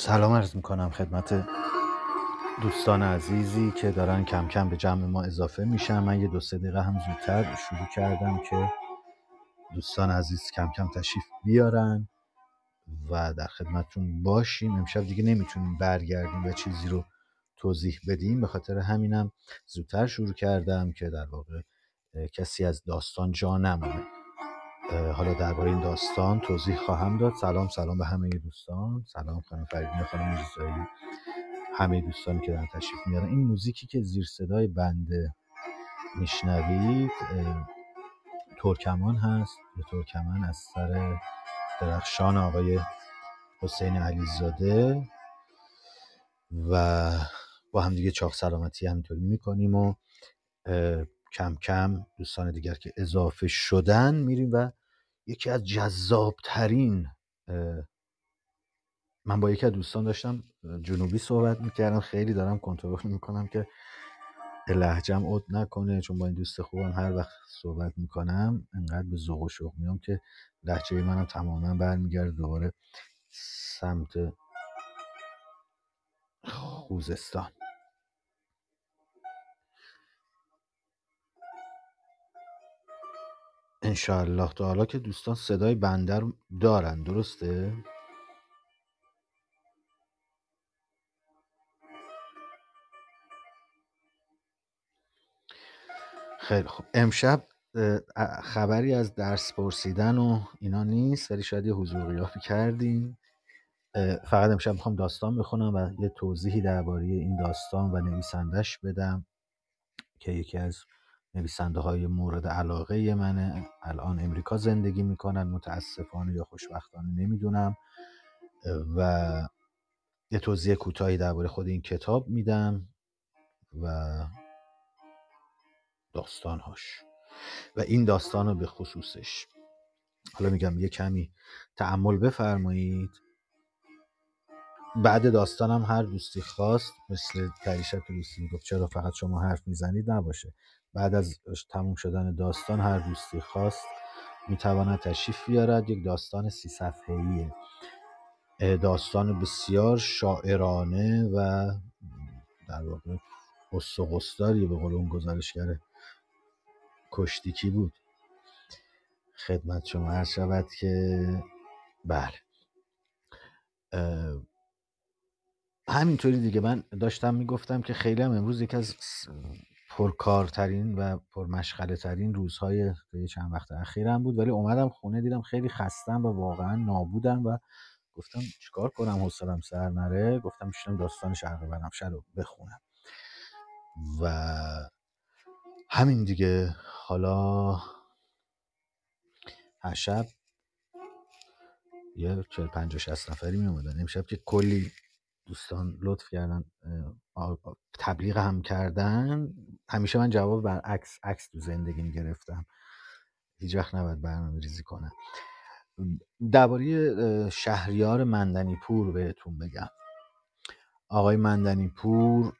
سلام عرض می‌کنم خدمت دوستان عزیزی که دارن کم کم به جمع ما اضافه میشن. من یه دو سه دقیقه هم زودتر شروع کردم که دوستان عزیز کم کم تشریف بیارن و در خدمتتون باشیم. امشب دیگه نمی‌تونیم برگردیم و چیزی رو توضیح بدیم. به خاطر همینم زودتر شروع کردم که در واقع کسی از داستان جا نمونه. حالا درباره این داستان توضیح خواهم داد. سلام سلام به همه دوستان. سلام خانم فریدین خانم میرزایی همه دوستانی که دارن تشریف میارن. این موزیکی که زیر صدای بنده میشنوید ترکمان هست. یه ترکمان از سر درخشان آقای حسین علیزاده و با هم دیگه چاق سلامتی همینطوری می‌کنیم و کم کم دوستان دیگر که اضافه شدن میریم و یکی از جذابترین من با یکی از دوستان داشتم جنوبی صحبت می‌کردم. خیلی دارم کنترل می‌کنم که لحجم عد نکنه چون با این دوست خوبم هر وقت صحبت می‌کنم انقدر به ذوق و شوق میام که لحجه منم تماما برمیگرده دوباره سمت خوزستان. انشاءالله تا حالا که دوستان صدای بندر دارن. درسته؟ خیلی خوب. امشب خبری از درس پرسیدن و اینا نیست ولی شاید یه حضور غیافی کردیم فقط امشب می‌خوام داستان بخونم و یه توضیحی درباره این داستان و نویسندش بدم که یکی از نویسنده های مورد علاقه منه. الان امریکا زندگی می‌کنن متاسفانه یا خوشبختانه نمی‌دونم. و یه توضیح کوتاهی درباره خود این کتاب میدم و داستانهاش. و این داستان رو به خصوصش. حالا میگم یه کمی تعمل بفرمایید. بعد داستانم هر دوستی خواست مثل پریشب که می‌گفت چرا فقط شما حرف می‌زنید؟ نباشه. بعد از تموم شدن داستان هر دوستی خواست می‌تواند تشریف بیارد. یک داستان سی صفحه‌ایه داستان بسیار شاعرانه و در واقع قصداری به قول اون گزارشگر کشتیکی بود. خدمت شما هر شود که بله. همینطوری دیگه. من داشتم می‌گفتم که خیلی هم امروز یکی از پرکارترین و پرمشغله ترین روزهای چند وقت اخیرم بود. ولی اومدم خونه دیدم خیلی خستم و واقعا نابودم و گفتم چیکار کنم؟ حوصلم سر نره. گفتم میشنم داستان شرق بنفشه رو بخونم. و همین دیگه. حالا هر شب یه چل پنج و شست نفری می امشب که کلی دوستان لطف کردن تبلیغ هم کردن. همیشه من جواب بر عکس عکس تو زندگی گرفتم. هیچ وقت نباید برنامه ریزی کنم. درباره شهریار مندنی پور بهتون بگم. آقای مندنی پور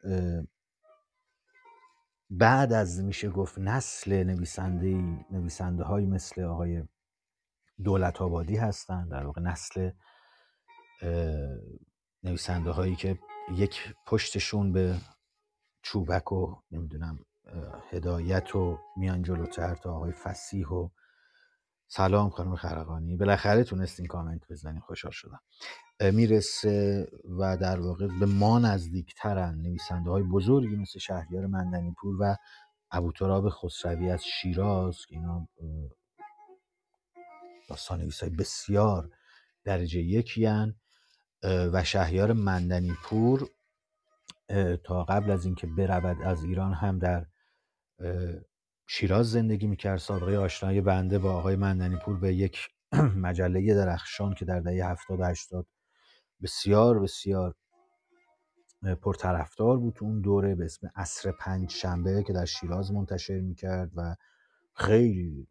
بعد از میشه گفت نسل نویسنده نویسنده های مثل آقای دولت آبادی هستن. در واقع نسل نویسنده هایی که یک پشتشون به چوبک و نمی‌دونم هدایت و میان جلوتر تا آقای فسیح و سلام خانم خرقانی. بالاخره تونستین کامنت بزنین. خوشحال شدم. می‌رسه و در واقع به ما نزدیکترن نویسنده های بزرگی مثل شهریار مندنی پور و ابوتراب خسروی از شیراز که اینا داستان نویس های بسیار درجه یکی هن و شهریار مندنی پور تا قبل از اینکه برود از ایران هم در شیراز زندگی می‌کرد. سابقه آشنایی بنده با آقای مندنی پور به یک مجله درخشان که در دهه هفتاد هشتاد بسیار بسیار پرطرفدار بود تو اون دوره به اسم اصر پنج شنبه که در شیراز منتشر می‌کرد و خیلی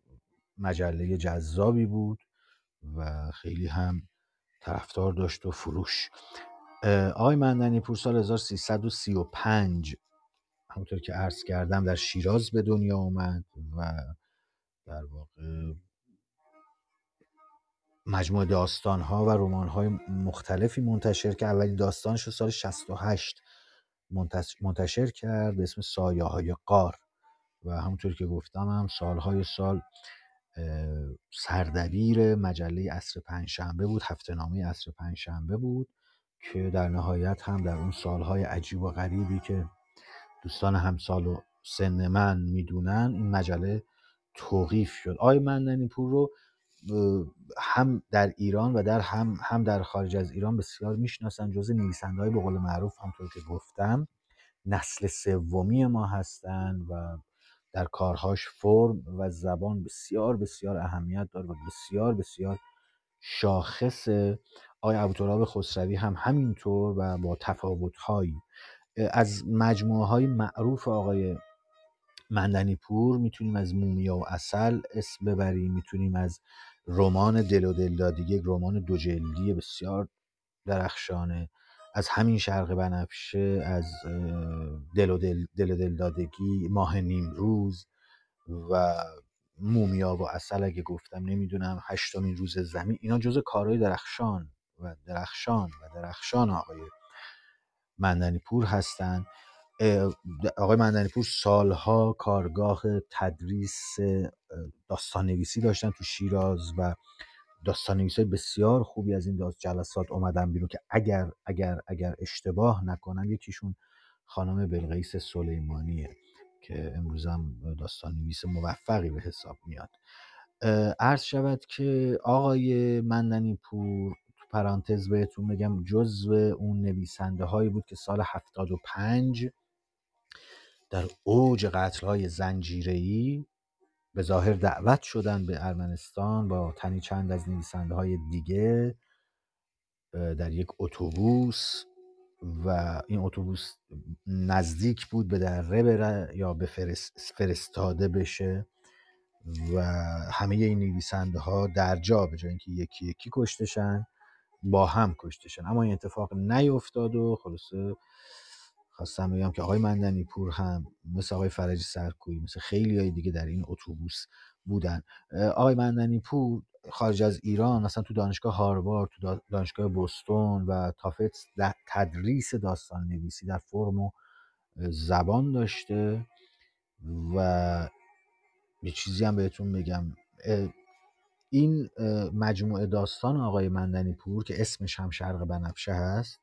مجله جذابی بود و خیلی هم طرفدار داشت و فروش. آقای مندنی پور سال 1335 همونطور که عرض کردم در شیراز به دنیا اومد و در واقع مجموعه داستانها و رمان‌های مختلفی منتشر که اولین داستانش رو سال 68 منتشر کرد به اسم سایه های قار و همونطور که گفتم هم سالهای سال سردبیر مجله اصر پنجشنبه بود هفته نامه اصر پنجشنبه بود که در نهایت هم در اون سالهای عجیب و غریبی که دوستان همسال و سن من می‌دونن این مجله توقیف شد. آقای مندنی پور رو هم در ایران و در هم, هم در خارج از ایران بسیار می‌شناسن جز نویسنده های به قول معروف همطور که گفتم نسل سومی ما هستند و در کارهاش فرم و زبان بسیار بسیار اهمیت داره و بسیار بسیار شاخص آقای ابوتراب خسروی هم همینطور و با تفاوتهایی. از مجموعه های معروف آقای مندنی پور می‌تونیم از مومیا و اصل اسم ببریم. می‌تونیم از رمان دل و دلدادگی یک رمان دو جلدی بسیار درخشانه. از همین شرق بنفشه از دل و دل, دل, دل دادگی ماه نیمروز و مومیا و اصل اگه گفتم نمی‌دونم هشتمین روز زمین اینا جز کارهای درخشان و درخشان و درخشان آقای مندنی پور هستن آقای مندنی پور سالها کارگاه تدریس داستان نویسی داشتن تو شیراز و داستان نویسی بسیار خوبی از این جلسات اومدن بیرون که اگر اگر اگر اشتباه نکنم یکیشون خانم بلغیس سلیمانیه که امروزم داستان نویس موفقی به حساب میاد. عرض شود که آقای مندنی پور تو پرانتز بهتون بگم جزو اون نویسنده هایی بود که سال 75 در اوج قتل های زنجیری به ظاهر دعوت شدن به ارمنستان با تنی چند از نویسنده های دیگه در یک اتوبوس و این اتوبوس نزدیک بود به دره بره یا به فرستاده بشه و همه این نویسنده ها در جا به جای اینکه یکی یکی کشتشن با هم کشتشن اما این اتفاق نیفتاد و خلاصه خواستم بگم که آقای مندنی پور هم مثل آقای فرجی سرکوی مثل خیلی های دیگه در این اتوبوس بودن. آقای مندنی پور خارج از ایران مثلا تو دانشگاه هاروارد تو دانشگاه بوستون و تافت تدریس داستان نویسی در فرم و زبان داشته و یه چیزی هم بهتون بگم. این مجموعه داستان آقای مندنی پور که اسمش هم شرق بنفشه هست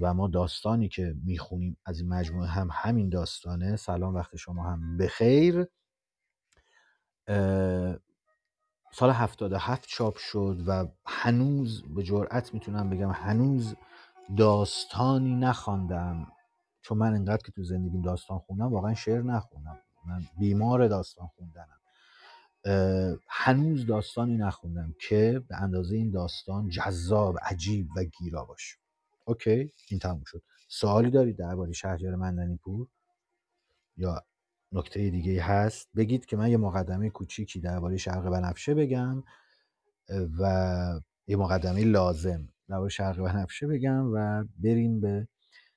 و ما داستانی که می‌خونیم از این مجموعه هم همین داستانه. سلام وقت شما هم بخیر. سال 77 چاپ شد و هنوز به جرأت می‌تونم بگم هنوز داستانی نخواندم. چون من انقدر که تو زندگیم داستان خوندم واقعا شعر نخوندم. من بیمار داستان خوندنم. هنوز داستانی نخوندم که به اندازه این داستان جذاب عجیب و گیرا باشه OK این تموم شد. سوالی دارید درباره شهریار مندنی پور؟ یا نکته دیگه هست؟ بگید که من یه مقدمه کوچیکی درباره شرق بنفشه بگم و یه مقدمه لازم درباره شرق بنفشه بگم و بریم به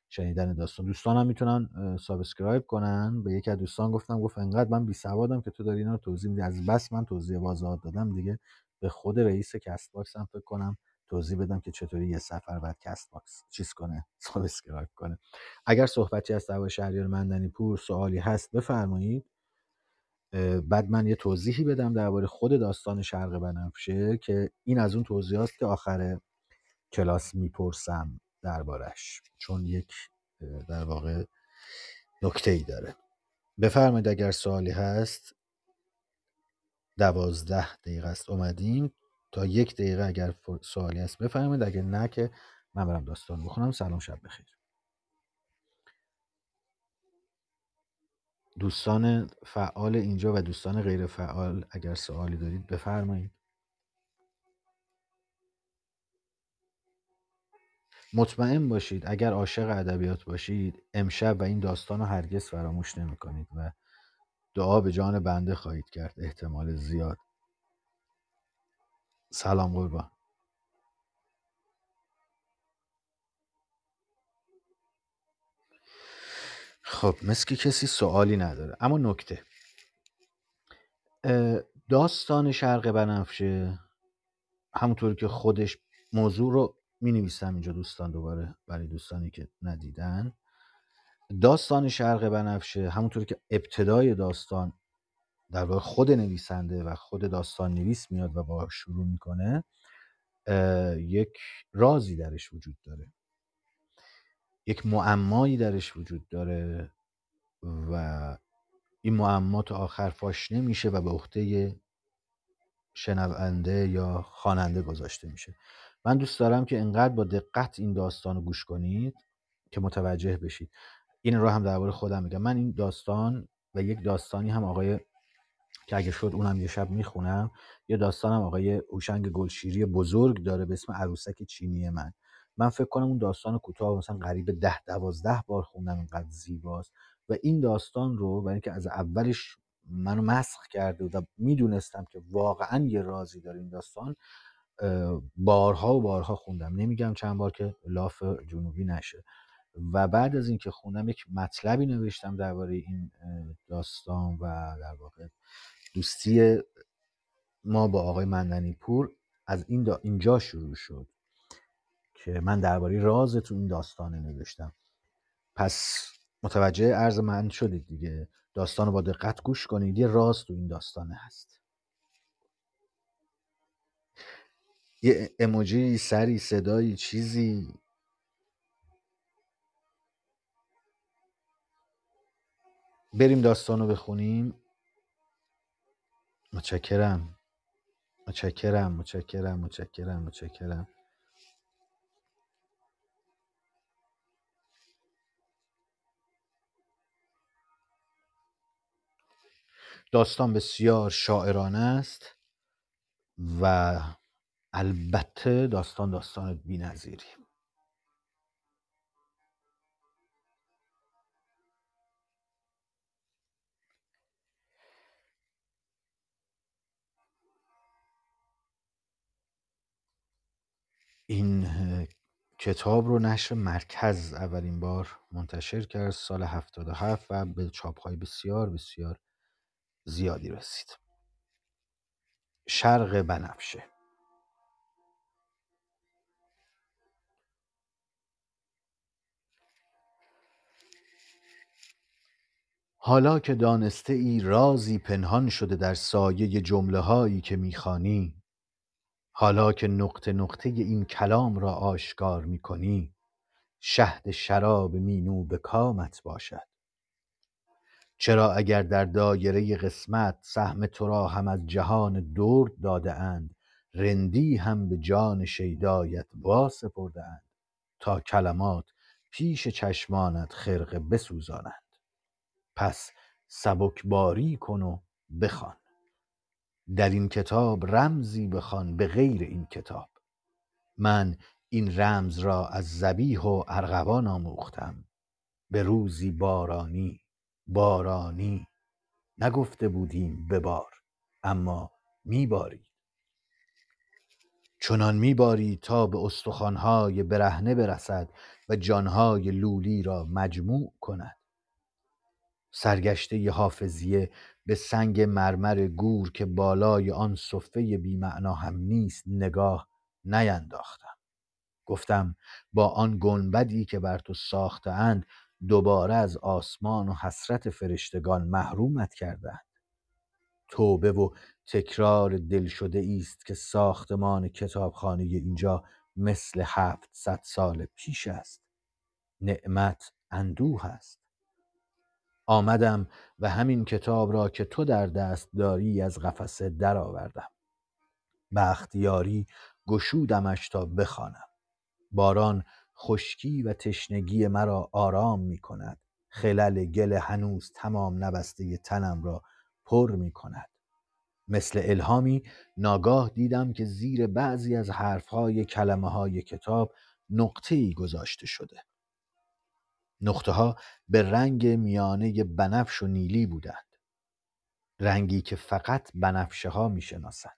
شنیدن داستان. دوستانم می‌تونن subscribe کنن. به یکی از دوستان گفتم گفت انقدر من بی سوادم که تو داری اینا رو توضیح میدی. از بس من توضیح واضحات دادم دیگه. به خود رئیس Castbox هم فکر کنم توضیح بدم که چطوری یه نفر باید Castbox چیز کنه subscribe کنه. اگر صحبتی از درباره شهریار مندنی پور سوالی هست بفرمایید. بعد من یه توضیحی بدم درباره خود داستان شرق بنفشه که این از اون توضیحات که آخر کلاس می‌پرسم دربارش چون یک در واقع نکته ای داره. بفرمایید اگر سوالی هست. دوازده دقیقه است. اومدیم. تا یک دقیقه اگر سوالی هست بفرمایید اگر نه که من برم داستان بخونم. سلام شب بخیر. دوستان فعال اینجا و دوستان غیر فعال اگر سوالی دارید بفرمایید. مطمئن باشید اگر عاشق ادبیات باشید امشب و این داستان رو هرگز فراموش نمی کنید و دعا به جان بنده خواهید کرد احتمال زیاد. سلام قربان. خب مثل که کسی سوالی نداره. اما نکته. داستان شرق بنفشه همونطور که خودش موضوع رو می نویسم اینجا دوستان دوباره برای دوستانی که ندیدن. داستان شرق بنفشه همونطور که ابتدای داستان در واقع خود نویسنده و خود داستان نویس میاد و با شروع می‌کنه یک رازی درش وجود داره. یک معمایی درش وجود داره و این معما تا آخر فاش نمیشه و به عهده شنونده یا خواننده گذاشته میشه. من دوست دارم که انقدر با دقت این داستان رو گوش کنید که متوجه بشید. این رو هم درباره خودم میگم. من این داستان و یک داستانی هم آقای که اگه شد اونم یه شب می‌خونم یه داستانم آقای اوشنگ گلشیری بزرگ داره به اسم عروسک چینی من. من فکر کنم اون داستان کوتاه مثلا قریب ده دوازده بار خوندم اینقدر زیباست. و این داستان رو برای اینکه از اولش منو مسخ کرده و می‌دونستم که واقعا یه رازی داره این داستان بارها و بارها خوندم. نمیگم چند بار که لاف جنوبی نشه. و بعد از اینکه خوندم یک مطلبی نوشتم درباره این داستان و در واقع دوستی ما با آقای مندنی پور از این اینجا شروع شد که من درباره راز تو این داستانه نوشتم. پس متوجه عرض من شدید دیگه. داستان رو با دقت گوش کنید. یه راز تو این داستانه هست. یه اموجی سری صدایی چیزی. بریم داستان رو بخونیم. متشکرم. متشکرم متشکرم متشکرم متشکرم. داستان بسیار شاعرانه است و البته داستان داستان بی‌نظیری. این کتاب رو نشر مرکز اولین بار منتشر کرد سال 77 و به چاپهای بسیار بسیار زیادی رسید. شرق بنفشه. حالا که دانسته ای رازی پنهان شده در سایه جمله هایی که می‌خوانی حالا که نقطه نقطه این کلام را آشکار می کنی شهد شراب مینو به کامت باشد. چرا اگر در دایره قسمت سهم تو را هم از جهان درد داده اند رندی هم به جان شیدایت وا سپرده اند تا کلمات پیش چشمانت خرقه بسوزانند. پس سبکباری کن و بخوان. در این کتاب رمزی بخوان به غیر این کتاب. من این رمز را از زبیح و ارغوان آموختم. به روزی بارانی بارانی. نگفته بودیم ببار اما میباری چنان میباری تا به استخوانهای برهنه برسد و جانهای لولی را مجموع کند. سرگشته حافظیه به سنگ مرمر گور که بالای آن صفه بیمعنا هم نیست نگاه نینداختم. گفتم با آن گنبدی که بر تو ساخته اند دوباره از آسمان و حسرت فرشتگان محرومت کردند توبه و تکرار دل شده است که ساختمان کتابخانه اینجا مثل هفتصد سال پیش است. نعمت اندوه است. آمدم و همین کتاب را که تو در دست داری از قفسه درآوردم. بختیاری گشودمش تا بخوانم. باران خشکی و تشنگی مرا آرام می کند. خلل گل هنوز تمام نبسته تنم را پر می کند. مثل الهامی ناگاه دیدم که زیر بعضی از حرفهای کلمه های کتاب نقطه ای گذاشته شده. نقطه ها به رنگ میانه بنفش و نیلی بودند رنگی که فقط بنفشه ها می شناسند.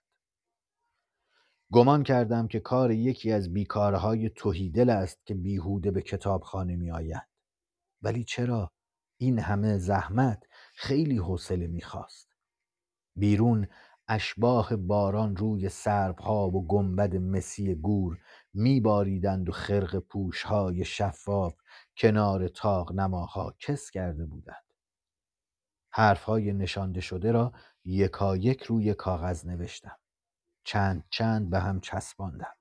گمان کردم که کار یکی از بیکارهای توهیدل است که بیهوده به کتابخانه می آیند. ولی چرا این همه زحمت خیلی حوصله می‌خواست بیرون اشباه باران روی سربها و گنبد مسی گور میباریدند و خرق پوشهای شفاف کنار تاق نماها کس کرده بودند. حرفهای نشانده شده را یکایک روی کاغذ نوشتم. چند چند به هم چسباندم.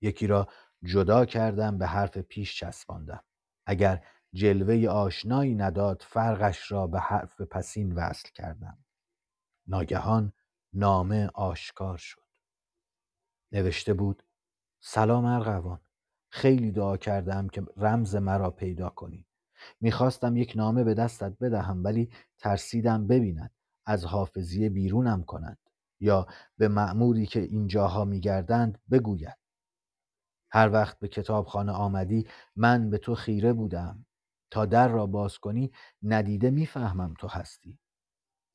یکی را جدا کردم به حرف پیش چسباندم. اگر جلوه آشنایی نداد فرقش را به حرف پسین وصل کردم. ناگهان نامه آشکار شد. نوشته بود سلام ارغوان. خیلی دعا کردم که رمز مرا پیدا کنی. می‌خواستم یک نامه به دستت بدهم ولی ترسیدم ببیند از حافظیه بیرونم کند یا به معموری که اینجاها میگردند بگوید هر وقت به کتابخانه آمدی من به تو خیره بودم. تا در را باز کنی ندیده می‌فهمم تو هستی.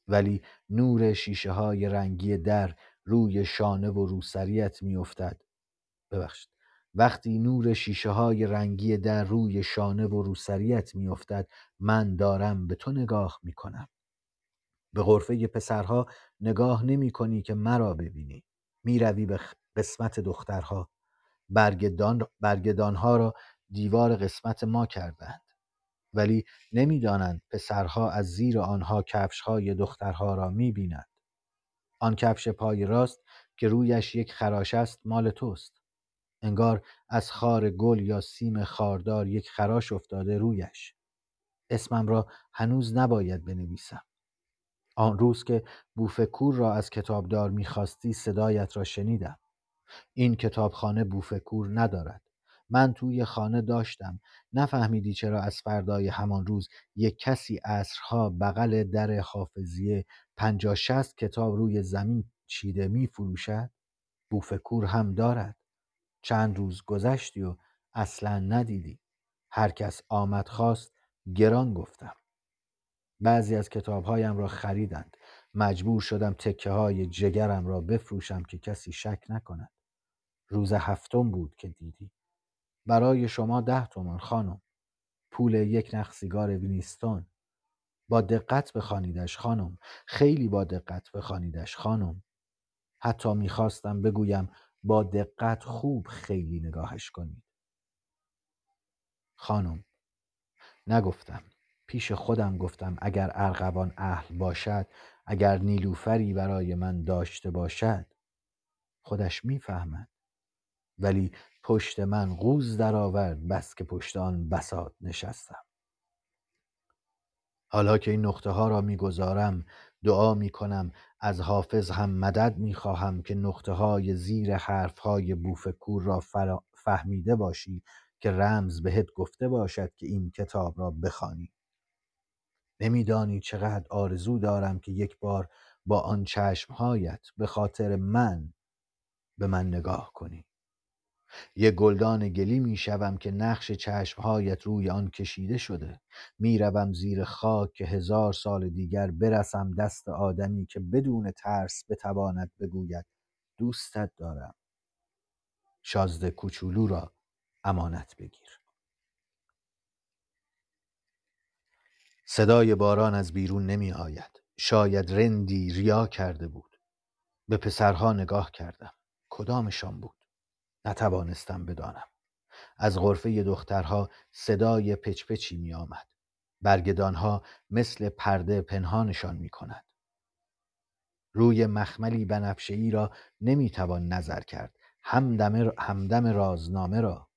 ولی نور شیشه های رنگی در روی شانه و روسریت میافتد. ببخشید. وقتی نور شیشه های رنگی در روی شانه و روسریت میافتد من دارم به تو نگاه می‌کنم. به غرفه پسرها نگاه نمی کنی که مرا ببینی. می‌روی به قسمت دخترها. برگدان برگدانها را دیوار قسمت ما کردند. ولی نمی‌دانند پسرها از زیر آنها کفشهای دخترها را می‌بینند. آن کفش پای راست که رویش یک خراش است مال توست. انگار از خار گل یا سیم خاردار یک خراش افتاده رویش. اسمم را هنوز نباید بنویسم. آن روز که بوفکور را از کتابدار می‌خواستی صدایت را شنیدم. این کتابخانه بوفکور ندارد. من توی خانه داشتم. نفهمیدی چرا از فردای همان روز یک کسی اصرها بغل در حافظیه پنجا شست کتاب روی زمین چیده می فروشد؟ بوفکور هم دارد. چند روز گذشتی و اصلا ندیدی. هر کس آمد خواست گران گفتم. بعضی از کتابهایم را خریدند. مجبور شدم تکه های جگرم را بفروشم که کسی شک نکند. روز هفتم بود که دیدی. برای شما ده تومان خانم. پول یک نخ سیگار وینیستون با دقت بخوانیدش خانم. خیلی با دقت بخوانیدش خانم. حتی می‌خواستم بگویم با دقت خوب خیلی نگاهش کنید. خانم نگفتم. پیش خودم گفتم اگر ارغوان اهل باشد اگر نیلوفری برای من داشته باشد خودش می‌فهمد. ولی پشت من قوز درآورد بس که پشت آن بساط نشستم. حالا که این نقطه ها را می‌گذارم دعا می کنم از حافظ هم مدد می خواهم که نقطه های زیر حرف های بوفکور را فهمیده باشی که رمز بهت گفته باشد که این کتاب را بخوانی. نمیدانی چقدر آرزو دارم که یک بار با آن چشمهایت به خاطر من به من نگاه کنی. یک گلدان گلی می‌شوم که نقش چشمهایت روی آن کشیده شده. می‌روم زیر خاک که هزار سال دیگر برسم دست آدمی که بدون ترس بتواند بگوید دوستت دارم. شازده کوچولو را امانت بگیر. صدای باران از بیرون نمی آید. شاید رندی ریا کرده بود. به پسرها نگاه کردم. کدامشان بود؟ نتوانستم بدانم. از غرفه دخترها صدای پچپچی می آمد برگدانها مثل پرده پنهانشان می کند روی مخملی بنفشهی را نمی توان نظر کرد. همدم, همدم رازنامه را.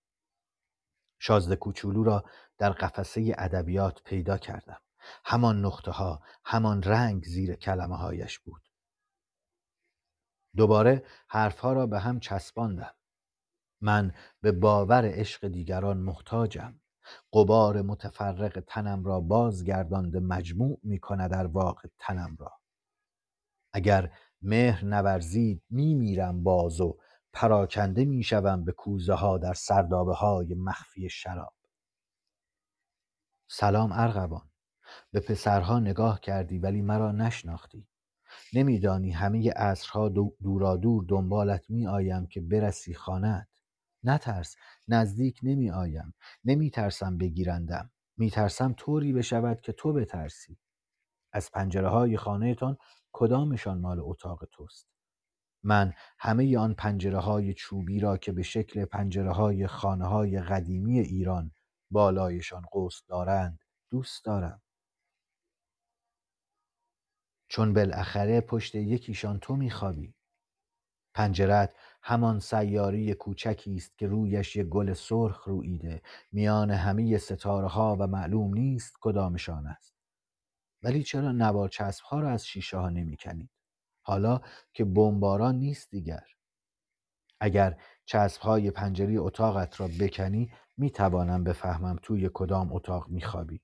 شازده کوچولو را در قفسه ادبیات پیدا کردم. همان نقطه ها همان رنگ زیر کلمه هایش بود. دوباره حرفها را به هم چسباندم. من به باور عشق دیگران محتاجم. قبار متفرق تنم را بازگردانده مجموع می کند در واقع تنم را. اگر مهر نورزید می میرم باز و پراکنده می شوم به کوزه ها در سردابه های مخفی شراب. سلام ارغوان. به پسرها نگاه کردی ولی مرا نشناختی. نمیدانی همه عصرها دورا دور دنبالت می آیم که برسی خانت نترس نزدیک نمی آیم نمی ترسم بگیرندم. می ترسم طوری بشود که تو بترسی. از پنجره های خانهتان کدامشان مال اتاق توست؟ من همه آن پنجره های چوبی را که به شکل پنجره های خانه های قدیمی ایران بالایشان قوس دارند دوست دارم. چون بالاخره پشت یکیشان تو میخوابی. پنجرت همان سیاری کوچکی است که رویش یک گل سرخ رویده میان همه ستاره ها و معلوم نیست کدامشان است. ولی چرا نوار چسب ها را از شیشه ها نمی‌کنید؟ حالا که بمباران نیست دیگر. اگر چسب های پنجره اتاقت را بکنی می توانم بفهمم توی کدام اتاق میخوابی.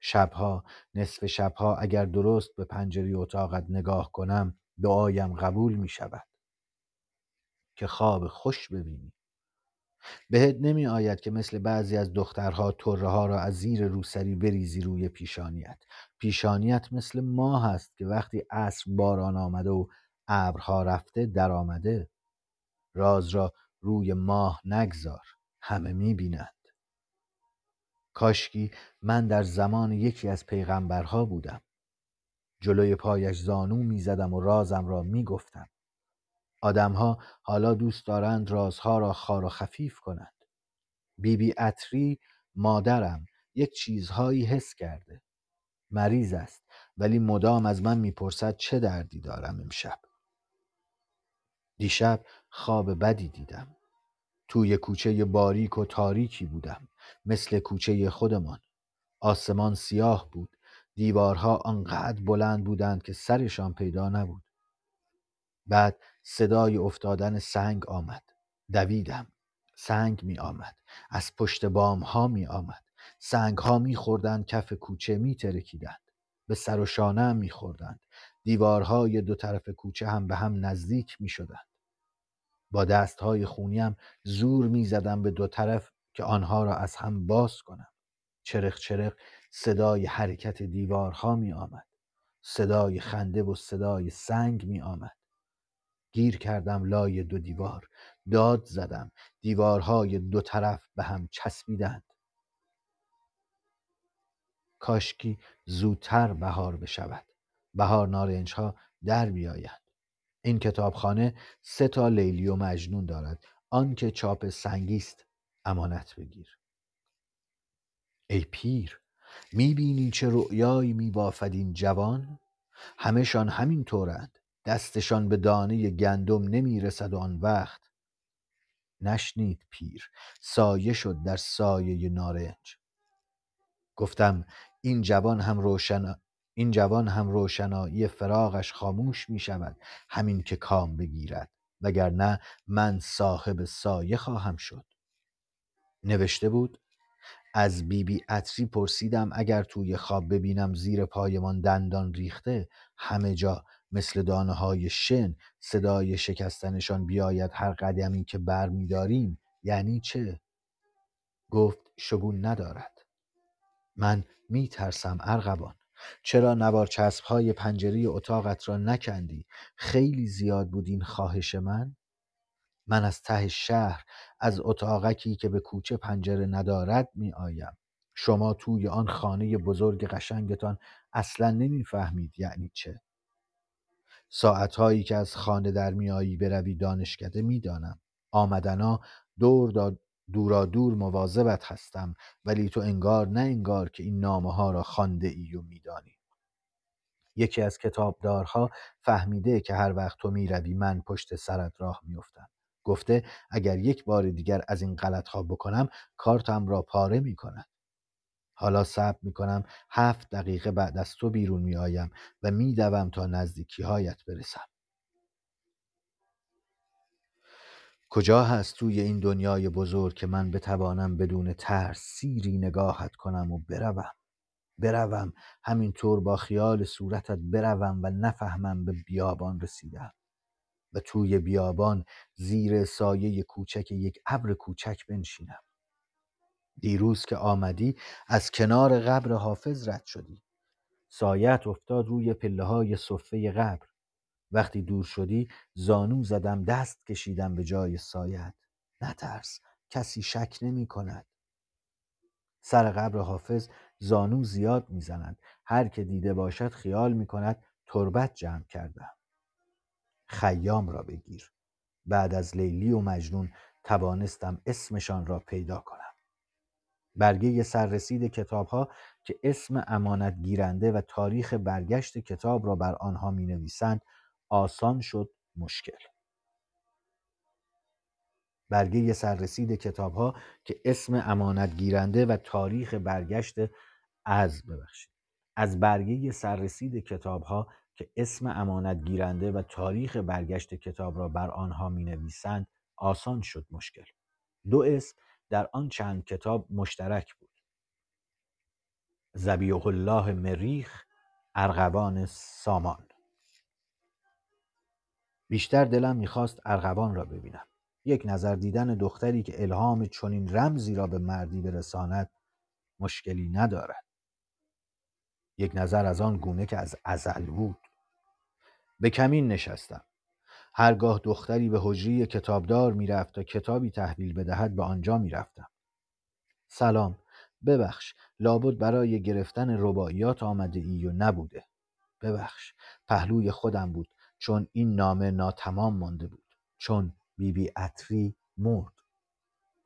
شبها نصف شبها اگر درست به پنجره اتاقت نگاه کنم دعایم قبول می شود که خواب خوش ببینی. بهت نمی آید که مثل بعضی از دخترها طره ها را از زیر روسری بریزی روی پیشانیت. پیشانیت مثل ماه است که وقتی عصر باران آمده و ابرها رفته در آمده. راز را روی ماه نگذار همه می بینند کاشکی من در زمان یکی از پیغمبرها بودم. جلوی پایش زانو می‌زدم و رازم را می‌گفتم. آدمها حالا دوست دارند رازها را خار و خفیف کنند. بیبی اتری مادرم یک چیزهایی حس کرده. مریض است ولی مدام از من می‌پرسد چه دردی دارم امشب. دیشب خواب بدی دیدم. توی کوچه باریک و تاریکی بودم مثل کوچه خودمان. آسمان سیاه بود دیوارها آنقدر بلند بودند که سرشان پیدا نبود. بعد صدای افتادن سنگ آمد. دویدم. سنگ می آمد. از پشت بام ها می آمد. سنگ ها می خوردند کف کوچه می ترکیدند. به سر و شانه هم می خوردند. دیوارهای دو طرف کوچه هم به هم نزدیک می شدند. با دستهای خونیم زور می زدم به دو طرف که آنها را از هم باز کنم. چرخ چرخ صدای حرکت دیوارها می آمد. صدای خنده و صدای سنگ می آمد. گیر کردم لای دو دیوار. داد زدم. دیوارهای دو طرف به هم چسبیدند. کاشکی زودتر بهار بشود. بهار نارنج ها در بیایند. این کتابخانه سه تا لیلی و مجنون دارد. آن که چاپ سنگیست امانت بگیر. ای پیر می‌بینی چه رؤیایی میبافد این جوان؟ همهشان همین طورند دستشان به دانه گندم نمی‌رسد و آن وقت. نشنید پیر سایه شد در سایه نارنج. گفتم این جوان هم روشن این جوان هم روشنایی فراغش خاموش می شود همین که کام بگیرد وگرنه من صاحب سایه خواهم شد. نوشته بود از بیبی بی اتری پرسیدم اگر توی خواب ببینم زیر پایمان دندان ریخته همه جا مثل دانه های شن صدای شکستنشان بیاید هر قدمی که بر داریم. یعنی چه؟ گفت شگون ندارد. من می ترسم ارغبان چرا نوار چسب های پنجره اتاقت را نکندی؟ خیلی زیاد بود این خواهش من. من از ته شهر از اتاقکی که به کوچه پنجره ندارد می آیم. شما توی آن خانه بزرگ قشنگتان اصلا نمی‌فهمید یعنی چه؟ ساعتهایی که از خانه در میایی بروی دانشکده می‌دانم. آمدنا دور دورا دور مواظبت هستم ولی تو انگار نه انگار که این نامه ها را خانده ای و میدانی. یکی از کتابدارها فهمیده که هر وقت تو می‌روی من پشت سرت راه میافتم. گفته اگر یک بار دیگر از این غلط ها بکنم کارتم را پاره می کند. حالا صبر می کنم هفت دقیقه بعد از تو بیرون می آیم و می دوم تا نزدیکی هایت برسم. کجا هست توی این دنیای بزرگ که من بتوانم بدون ترس سیری نگاهت کنم و بروم؟ بروم همینطور با خیال صورتت بروم و نفهمم به بیابان رسیدم. و توی بیابان زیر سایه کوچک یک ابر کوچک بنشینم. دیروز که آمدی از کنار قبر حافظ رد شدی. سایت افتاد روی پله های صفه قبر. وقتی دور شدی زانو زدم دست کشیدم به جای سایت. نترس کسی شک نمی کند سر قبر حافظ زانو زیاد می‌زنند هر که دیده باشد خیال می کند تربت جمع کردم. خیام را بگیر. بعد از لیلی و مجنون توانستم اسمشان را پیدا کنم. برگه سررسید کتاب ها که اسم امانت گیرنده و تاریخ برگشت کتاب را بر آنها می نویسند آسان شد مشکل. برگه سررسید کتاب ها که اسم امانت گیرنده و تاریخ برگشت از ببخشید. از برگه سررسید کتاب ها که اسم امانت گیرنده و تاریخ برگشت کتاب را بر آنها می نویسند آسان شد مشکل. دو اسم در آن چند کتاب مشترک بود. زبیح الله مریخ ارغوان سامان. بیشتر دلم می‌خواست ارغوان را ببینم. یک نظر دیدن دختری که الهام چنین رمزی را به مردی برساند مشکلی ندارد. یک نظر از آن گونه که از ازل بود. به کمین نشستم. هرگاه دختری به حجری کتابدار می‌رفت تا کتابی تحویل بدهد به آنجا می‌رفتم. سلام. ببخش. لابد برای گرفتن رباعیات آمده ای و نبوده. ببخش. پهلوی خودم بود چون این نامه ناتمام مانده بود. چون بیبی بی اتری مرد.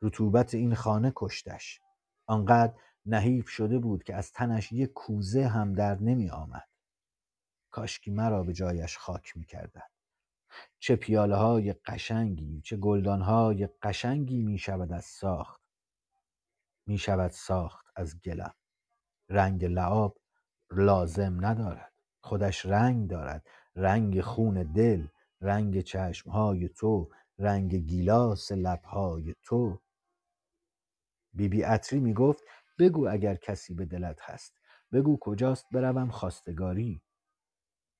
رطوبت این خانه کشتش. آنقدر نحیف شده بود که از تنش یک کوزه هم در نمی آمد کاشکی مرا به جایش خاک می کردن. چه پیاله های قشنگی چه گلدان های قشنگی می شود از ساخت. می شود ساخت از گلم. رنگ لعاب لازم ندارد. خودش رنگ دارد. رنگ خون دل رنگ چشمهای تو رنگ گیلاس لبهای تو. بیبی بی اتری می گفت بگو اگر کسی به دلت هست. بگو کجاست بروم خواستگاری.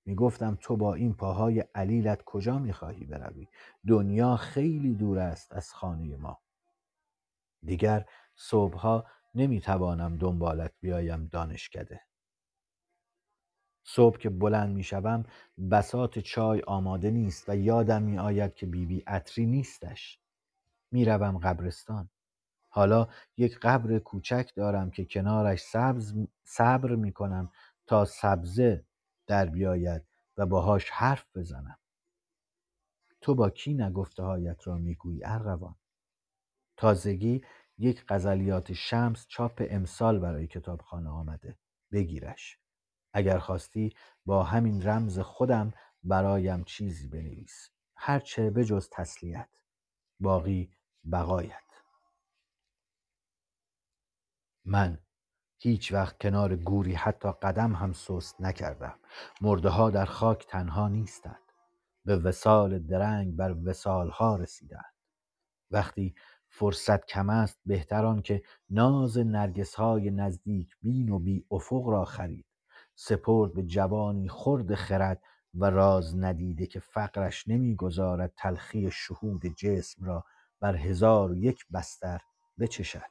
می گفتم تو با این پاهای علیلت کجا می خواهی بروی؟ دنیا خیلی دور است از خانه ما. دیگر صبحها نمی توانم دنبالت بیایم دانشکده. صبح که بلند می شوم بسات چای آماده نیست و یادم می آید که بیبی بی اتری نیستش. می روم قبرستان. حالا یک قبر کوچک دارم که کنارش سبز صبر می کنم تا سبزه در بیاید و باهاش حرف بزنم. تو با کی نگفته هایت را می‌گویی ارغوان تازگی یک غزلیات شمس چاپ امسال برای کتابخانه آمده. بگیرش. اگر خواستی با همین رمز خودم برایم چیزی بنویس. هرچه بجز تسلیت. باقی بقایت. من هیچ وقت کنار گوری حتی قدم هم سست نکردم. مرده ها در خاک تنها نیستند. به وسال درنگ بر وسال ها رسیدند. وقتی فرصت کم است بهتر که ناز نرگس های نزدیک بین و بی افق را خرید. سپرد به جوانی خرد خرد و راز ندیده که فقرش نمی‌گذارد تلخی شهود جسم را بر هزار و یک بستر بچشد.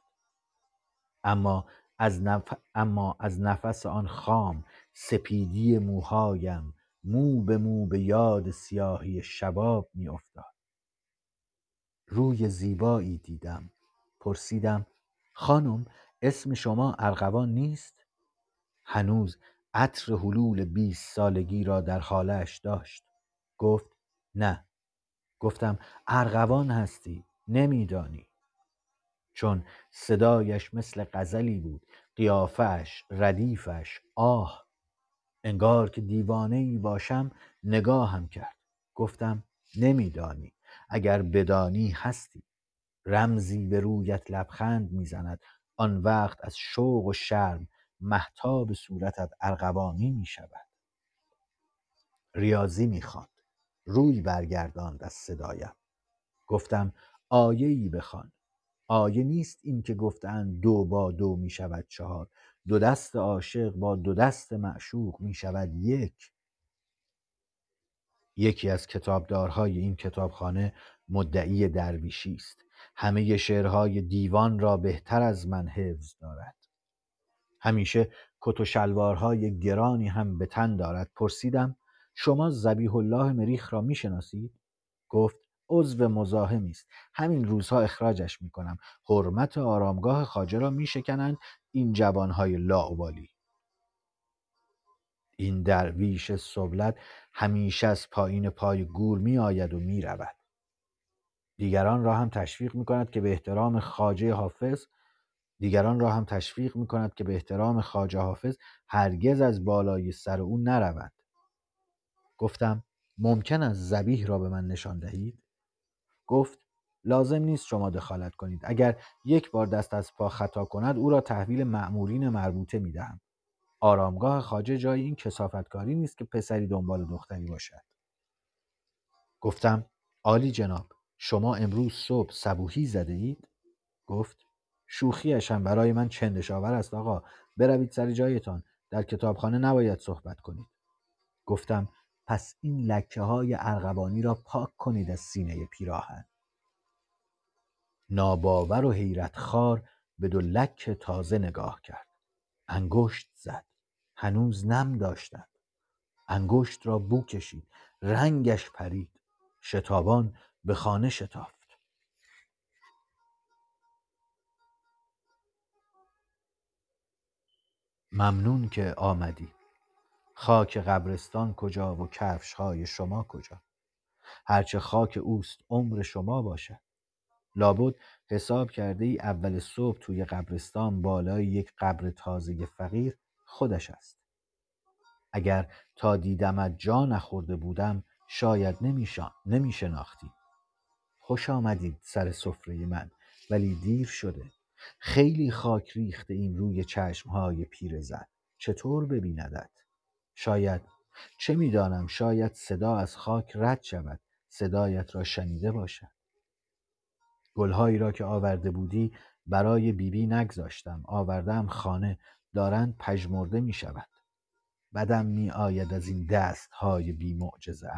اما از, نف... اما از نفس آن خام سپیدی موهایم مو به مو به یاد سیاهی شباب میافتاد. روی زیبایی دیدم. پرسیدم خانم اسم شما ارغوان نیست؟ هنوز عطر حلول بیست سالگی را در حالش داشت. گفت نه. گفتم ارغوان هستی نمیدانی. چون صدایش مثل غزلی بود. قیافش ردیفش آه! انگار که دیوانه ای باشم نگاهم کرد. گفتم نمیدانی اگر بدانی هستی. رمزی به رویت لبخند می‌زند. آن وقت از شوق و شرم محتاب صورتت ارغوانی می شود ریاضی می‌خواند. روی برگرداند از صدایم. گفتم آیه ای بخوان. آیه نیست این که گفتند دو با دو می شود چهار دو دست عاشق با دو دست معشوق می شود یک. یکی از کتابدارهای این کتابخانه مدعی درویشی است. همه شعرهای دیوان را بهتر از من حفظ دارد. همیشه کت و شلوارهای گرانی هم به تن دارد. پرسیدم شما زبیح الله مریخ را می‌شناسید؟ گفت عضو مزاحمی است همین روزها اخراجش می‌کنم حرمت آرامگاه خاجه را میشکنند این جوانهای لاعبالی این درویش سبلت همیشه از پایین پای گور می آید و می رود. دیگران را هم تشویق می کند که به احترام خاجه حافظ دیگران را هم تشویق می کند که به احترام خاجه حافظ هرگز از بالای سر او نروند. گفتم ممکن است زبیح را به من نشان دهید؟ گفت لازم نیست شما دخالت کنید. اگر یک بار دست از پا خطا کند او را تحویل معمورین مربوطه می دهم. آرامگاه خاجه جای این کسافتکاری نیست که پسری دنبال دختری باشد. گفتم عالی جناب شما امروز صبح صبوحی زده اید؟ گفت شوخیش هم برای من چندشاور است آقا. بروید سر جایتان. در کتابخانه نباید صحبت کنید. گفتم پس این لکه های ارغبانی را پاک کنید از سینه پیراهن. ناباور و حیرت خار به دو لک تازه نگاه کرد. انگشت زد. هنوز نم داشتند. انگشت را بو کشید. رنگش پرید. شتابان به خانه شتافت. ممنون که آمدی خاک قبرستان کجا و کفش های شما کجا؟ هرچه خاک اوست عمر شما باشد. لابد حساب کرده ای اول صبح توی قبرستان بالای یک قبر تازه فقیر خودش است. اگر تا دیدمت جا نخورده بودم شاید نمی شناختی خوش آمدید سر سفره من ولی دیر شده. خیلی خاک ریخته این روی چشمهای پیرزن. چطور ببیندت؟ شاید. چه می‌دانم؟ شاید صدا از خاک رد شود. صدایت را شنیده باشد. گلهایی را که آورده بودی برای بیبی نگذاشتم. آوردم خانه. دارند پژمرده می شود بدم می آید از این دست های بی معجزه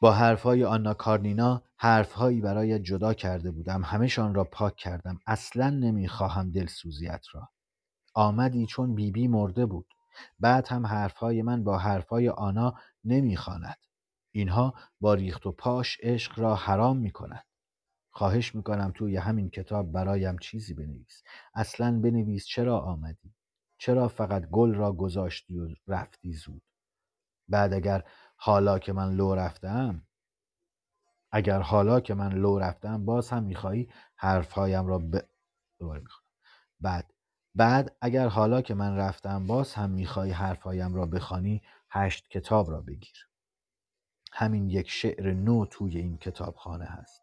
با حرفهای آنا کارنینا حرفهایی برای جدا کرده بودم. همهشان را پاک کردم. اصلا نمی‌خواهم دلسوزیت را. آمدی چون بیبی بی مرده بود. بعد هم حرفهای من با حرفهای آنا نمی‌خواند. اینها با ریخت و پاش عشق را حرام می‌کند. خواهش می‌کنم توی همین کتاب برایم چیزی بنویس. اصلا بنویس چرا آمدی؟ چرا فقط گل را گذاشتی و رفتی زود؟ بعد اگر حالا که من لو رفتم اگر حالا که من لو رفتم باز هم می‌خواهی حرفهایم را ب... دوباره بعد بعد اگر حالا که من رفتم باز هم می‌خواهی حرفهایم را بخوانی هشت کتاب را بگیر همین یک شعر نو توی این کتابخانه هست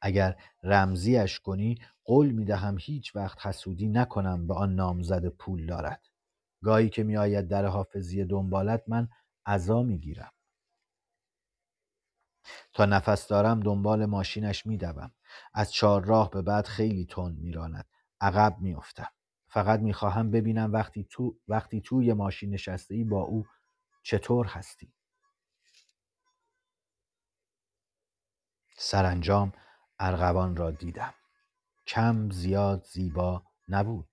اگر رمزیش کنی قول می دهم هیچ وقت حسودی نکنم به آن نامزد پول دارد گاهی که می آید در حافظی دنبالت من عزا می گیرم تا نفس دارم دنبال ماشینش می دوم. از چهار راه به بعد خیلی تند می راند. عقب می افتم. فقط می خواهم ببینم وقتی تو وقتی توی ماشین نشسته ای با او چطور هستی. سرانجام ارغوان را دیدم. کم زیاد زیبا نبود.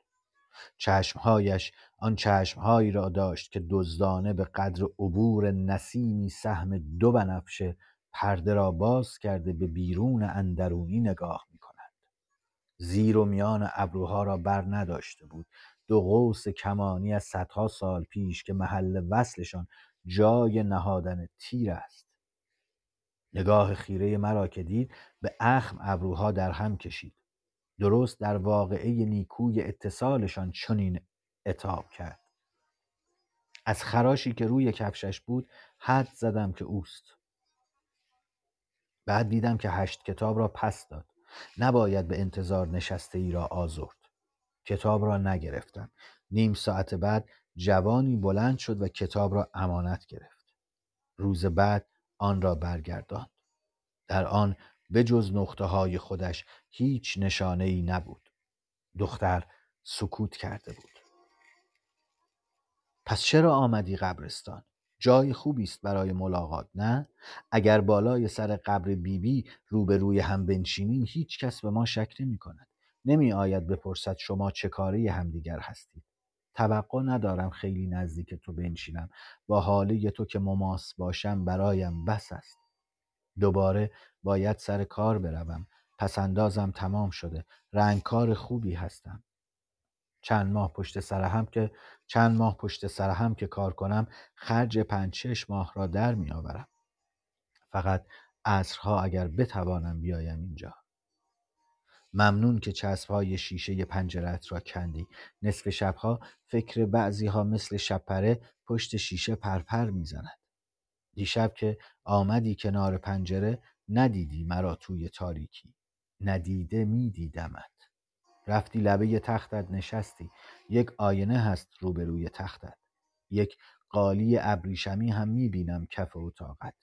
چشمهایش آن چشمهایی را داشت که دزدانه به قدر عبور نسیمی سهم دو بنفشه پرده را باز کرده به بیرون اندرونی نگاه زیر و میان ابروها را بر نداشته بود. دو قوس کمانی از صدها سال پیش که محل وصلشان جای نهادن تیر است. نگاه خیره مرا که دید به اخم ابروها در هم کشید. درست در واقعه نیکوی اتصالشان چنین اتاب کرد. از خراشی که روی کفشش بود حد زدم که اوست. بعد دیدم که هشت کتاب را پس داد. نباید به انتظار نشسته ای را آزرد. کتاب را نگرفتم. نیم ساعت بعد جوانی بلند شد و کتاب را امانت گرفت. روز بعد آن را برگرداند. در آن بجز نقطه های خودش هیچ نشانه ای نبود. دختر سکوت کرده بود. پس چرا آمدی قبرستان؟ جای خوبی است برای ملاقات نه؟ اگر بالای سر قبر بیبی بی روبروی هم بنشینیم هیچ کس به ما شک نمی کند نمی آید بپرسد شما چه کاره همدیگر هستید. توقع ندارم خیلی نزدیک تو بنشینم. با حاله تو که مماس باشم برایم بس است. دوباره باید سر کار بروم. پسندازم تمام شده. رنگکار خوبی هستم. چند ماه پشت سر هم که چند ماه پشت سر هم که کار کنم خرج پنج شش ماه را در می آورم فقط عصرها اگر بتوانم بیایم اینجا. ممنون که چسب های شیشه پنجرت را کندی. نصف شبها فکر بعضی ها مثل شپره پشت شیشه پرپر می‌زند. دیشب که آمدی کنار پنجره ندیدی مرا توی تاریکی. ندیده میدیدمت. رفتی لبه تختت نشستی. یک آینه هست روبروی تختت. یک قالی ابریشمی هم می‌بینم کف اتاقت.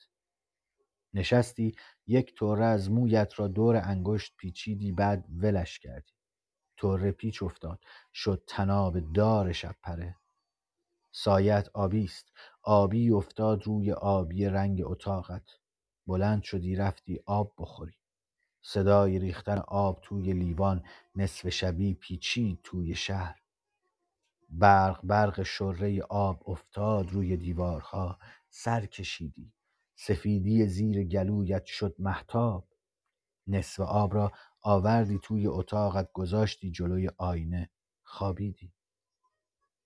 نشستی یک طوره از مویت را دور انگشت پیچیدی بعد ولش کردی. طوره پیچ افتاد. شد تناب دار شب پره. سایت آبی است. آبی افتاد روی آبی رنگ اتاقت. بلند شدی رفتی آب بخوری. صدای ریختن آب توی لیوان نصف شبی پیچید توی شهر. برق برق شره آب افتاد روی دیوارها. سر کشیدی. سفیدی زیر گلویت شد محتاب نصف آب را آوردی توی اتاقت گذاشتی جلوی آینه. خوابیدی.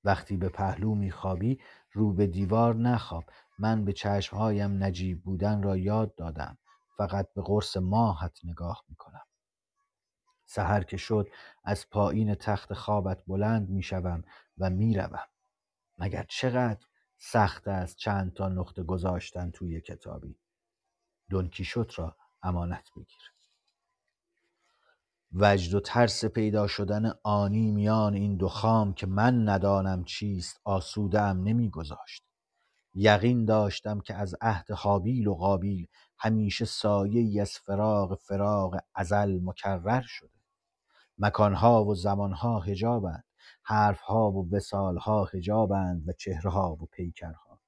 وقتی به پهلو میخوابی رو به دیوار نخواب. من به چشمهایم نجیب بودن را یاد دادم. فقط به قرص ماهت نگاه می‌کنم. سحر که شد از پایین تخت خوابت بلند می‌شوم و می‌روم. مگر چقدر سخت است چند تا نقطه گذاشتن توی کتابی. دونکیشوت را امانت بگیر. وجد و ترس پیدا شدن آنی میان این دو خام که من ندانم چیست آسوده ام نمیگذاشت. یقین داشتم که از عهد حابیل و قابیل همیشه سایه ای از فراق فراق ازل مکرر شده. مکانها و زمانها حجابند. حرفها و وسالها حجابند و چهرهها و پیکرها.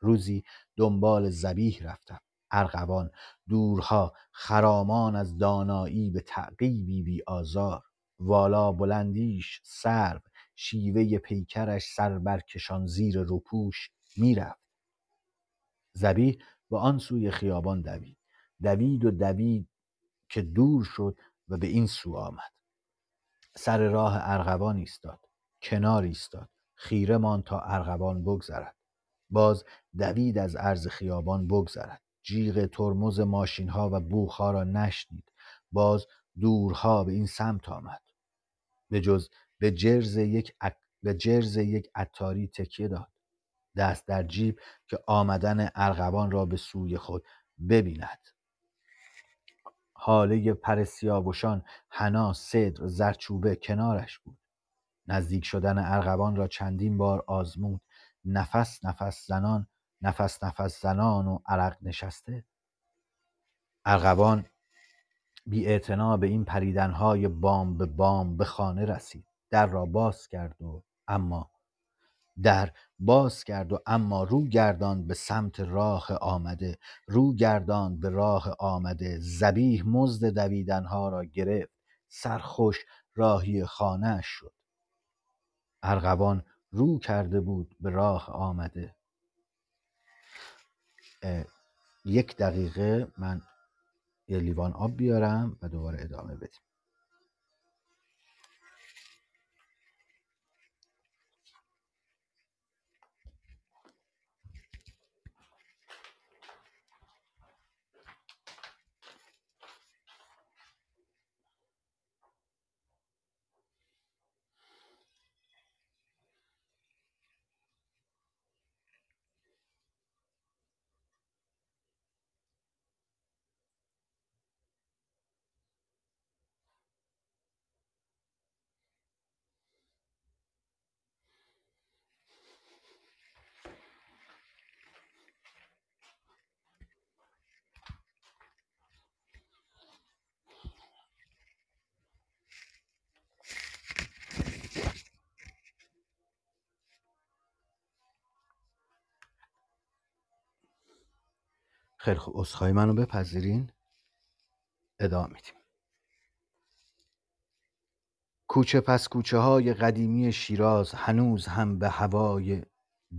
روزی دنبال زبیح رفتم. ارغوان دورها خرامان از دانایی به تعقیبی بی آزار. والا بلندیش سرو شیوه پیکرش سر برکشان زیر روپوش می‌رفت. زبیح به آن سوی خیابان دوید. دوید و دوید که دور شد و به این سو آمد. سر راه ارغوان ایستاد. کنار ایستاد. خیره مان تا ارغوان بگذرد. باز دوید از عرض خیابان بگذرد. جیغ ترمز ماشین ها و بوخها را نشنید. باز دورها به این سمت آمد. به جز به جرز یک. به جرز یک عطاری تکیه داد. دست در جیب که آمدن ارغوان را به سوی خود ببیند. حاله پر سیاوشان حنا صدر زرچوبه کنارش بود. نزدیک شدن ارغوان را چندین بار آزمود. نفس نفس زنان نفس نفس زنان و عرق نشسته. ارغوان بی به این پریدنهای بام به بام به خانه رسید. در را باز کرد و اما در باز کرد و اما رو گردان به سمت راه آمده رو گردان به راه آمده زبیح مزد دویدنها را گرفت سرخوش راهی خانه شد. ارغوان رو کرده بود به راه آمده. یک دقیقه من یه لیوان آب بیارم و دوباره ادامه بدیم. خیلی خوب. اصخای منو بپذیرین؟ ادامه میدیم. کوچه پس کوچه های قدیمی شیراز هنوز هم به هوای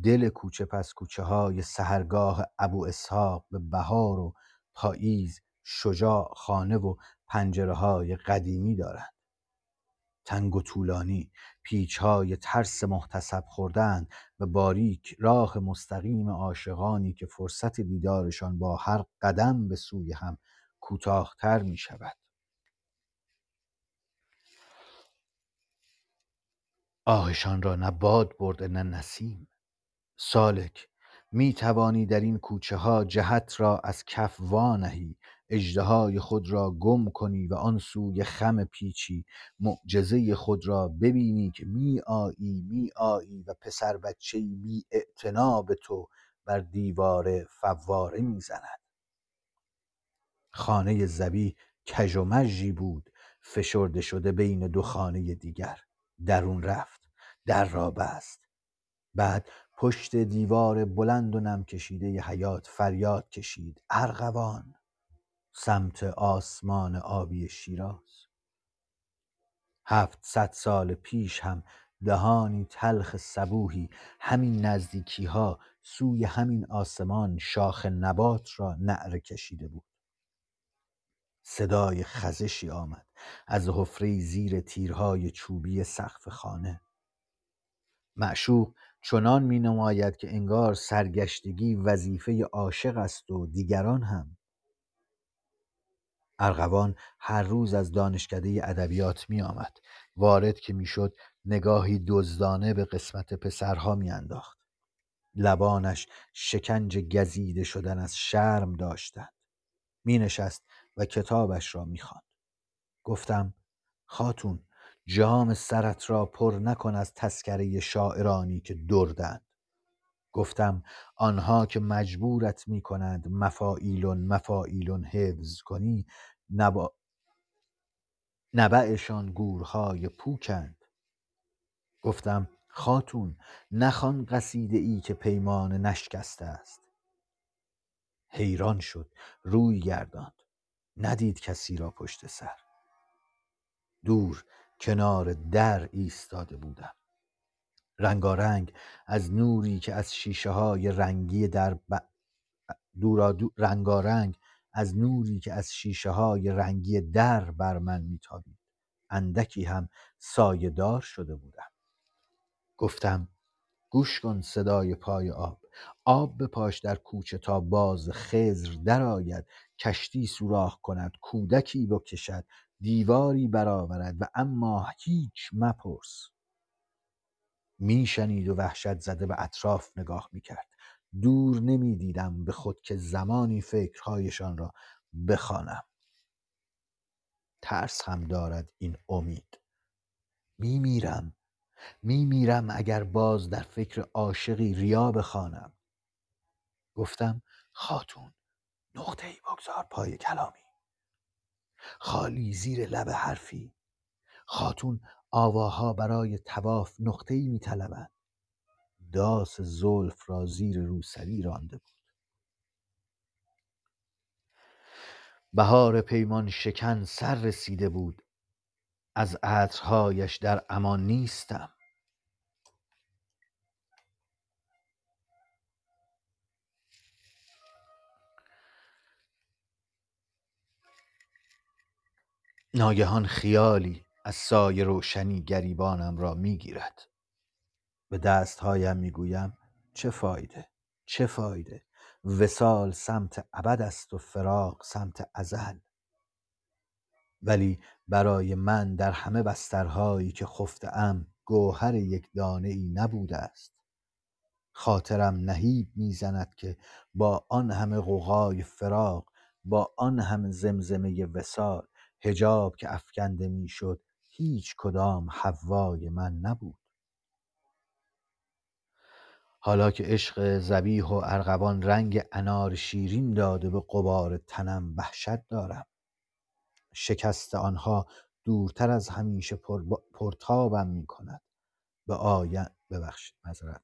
دل کوچه پس کوچه های سهرگاه ابو اسحاق به بهار و پاییز شجاع خانه و پنجره های قدیمی دارند. تنگ و طولانی پیچهای ترس محتسب خوردند و باریک راه مستقیم عاشقانی که فرصت دیدارشان با هر قدم به سوی هم کوتاهتر می شود آهشان را نه باد برده نه نسیم. سالک می توانی در این کوچه ها جهت را از کف وانهی اژدهای خود را گم کنی و آن سوی خم پیچی معجزه خود را ببینی که می آیی می آیی و پسر بچه بی به تو بر دیوار فواره می‌زند. خانه زبی کژ و مژی بود فشرده شده بین دو خانه دیگر. درون رفت در را بست. بعد پشت دیوار بلند و نم کشیده حیات فریاد کشید. ارغوان! سمت آسمان آبی شیراز. هفتصد سال پیش هم دهانی تلخ صبوحی همین نزدیکی ها سوی همین آسمان شاخ نبات را نعره کشیده بود. صدای خزشی آمد از حفره زیر تیرهای چوبی سقف خانه. معشوق چنان می نماید که انگار سرگشتگی وظیفه عاشق است و دیگران هم ارغوان هر روز از دانشکده ادبیات می آمد وارد که می‌شد نگاهی دزدانه به قسمت پسرها میانداخت. لبانش شکنج گزیده شدن از شرم داشتند. می نشست و کتابش را می‌خواند. گفتم خاتون جام سرت را پر نکن از تسکره شاعرانی که دردند. گفتم آنها که مجبورت می کنند مفاعیلون مفاعیلون حفظ کنی نبا... نبعشان گورهای پوکند. گفتم خاتون نخوان قصیده ای که پیمان نشکسته است. حیران شد روی گرداند. ندید کسی را پشت سر. دور کنار در ایستاده بودم. رنگارنگ از نوری که از شیشه های رنگی در ب... دورا رنگارنگ از نوری که از شیشه های رنگی در بر من میتابید. اندکی هم دار شده بودم. گفتم گوش کن صدای پای آب. آب بپاش در کوچه تا باز خزر درآید. کشتی سوراخ کند کودکی بکشد دیواری برآورد و اما هیچ مپرس. میشنید و وحشت زده به اطراف نگاه می‌کرد. دور نمی‌دیدم به خود که زمانی فکرهایشان را بخوانم. ترس هم دارد این امید. میمیرم. میمیرم اگر باز در فکر عاشقی ریا بخوانم. گفتم خاتون نقطه ای بگذار پای کلامی. خالی زیر لب حرفی. خاتون آواها برای تواف نقطه ای میطلبند. داس زلف را زیر روسری رانده بود. بهار پیمان شکن سر رسیده بود. از عطرهایش در امان نیستم. ناگهان خیالی از سایه روشنی گریبانم را می‌گیرد. به دستهایم می‌گویم چه فایده چه فایده؟ وسال سمت ابد است و فراق سمت ازل. ولی برای من در همه بسترهایی که خفته ام گوهر یک دانه ای نبوده است. خاطرم نهیب می‌زند که با آن همه غوغای فراق با آن همه زمزمه وسال هجاب که افکنده می‌شد هیچ کدام حوای من نبود. حالا که عشق زبیح و ارغوان رنگ انار شیرین داده به قبار تنم وحشت دارم. شکست آنها دورتر از همیشه پر پرتابم می کند به آین ببخشید مذارت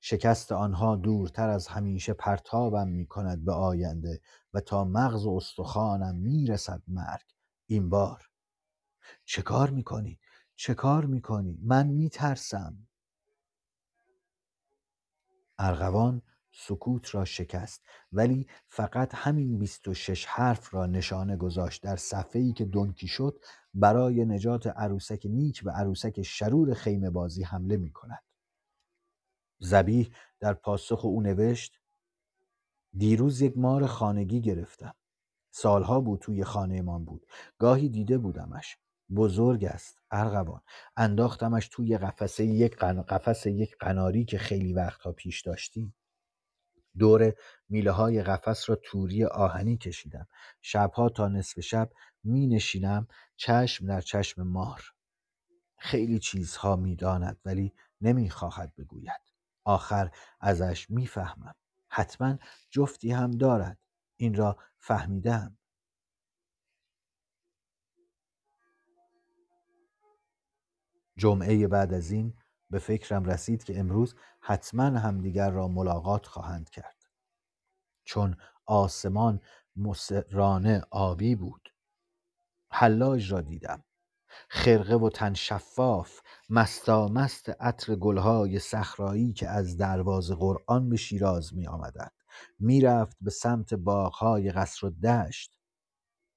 شکست آنها دورتر از همیشه پرتابم می کند به آینده و تا مغز و استخوانم می رسد مرگ. این بار چه کار می‌کنی؟ چه کار می‌کنی؟ من میترسم ارغوان سکوت را شکست ولی فقط همین بیست و شش حرف را نشانه گذاشت در صفحه ای که دنکی شد برای نجات عروسک نیک و عروسک شرور خیمه بازی حمله می کند. زبیح در پاسخ او نوشت دیروز یک مار خانگی گرفتم. سالها بود توی خانهمان بود. گاهی دیده بودمش. بزرگ است. ارغوان. انداختمش توی قفسه یک قن... قفس یک قناری که خیلی وقتها پیش داشتیم. دور میله های قفس را توری آهنی کشیدم. شبها تا نصف شب می نشینم چشم در چشم مار. خیلی چیزها می‌داند ولی نمی‌خواهد بگوید. آخر ازش می‌فهمم. حتما جفتی هم دارد. این را فهمیدم جمعه بعد از این به فکرم رسید که امروز حتما همدیگر را ملاقات خواهند کرد. چون آسمان مسرانه آبی بود. حلاج را دیدم. خرقه و تن شفاف مست عطر گلهای صحرایی که از دروازه قرآن به شیراز می آمدند می‌رفت به سمت باغهای قصر و دشت.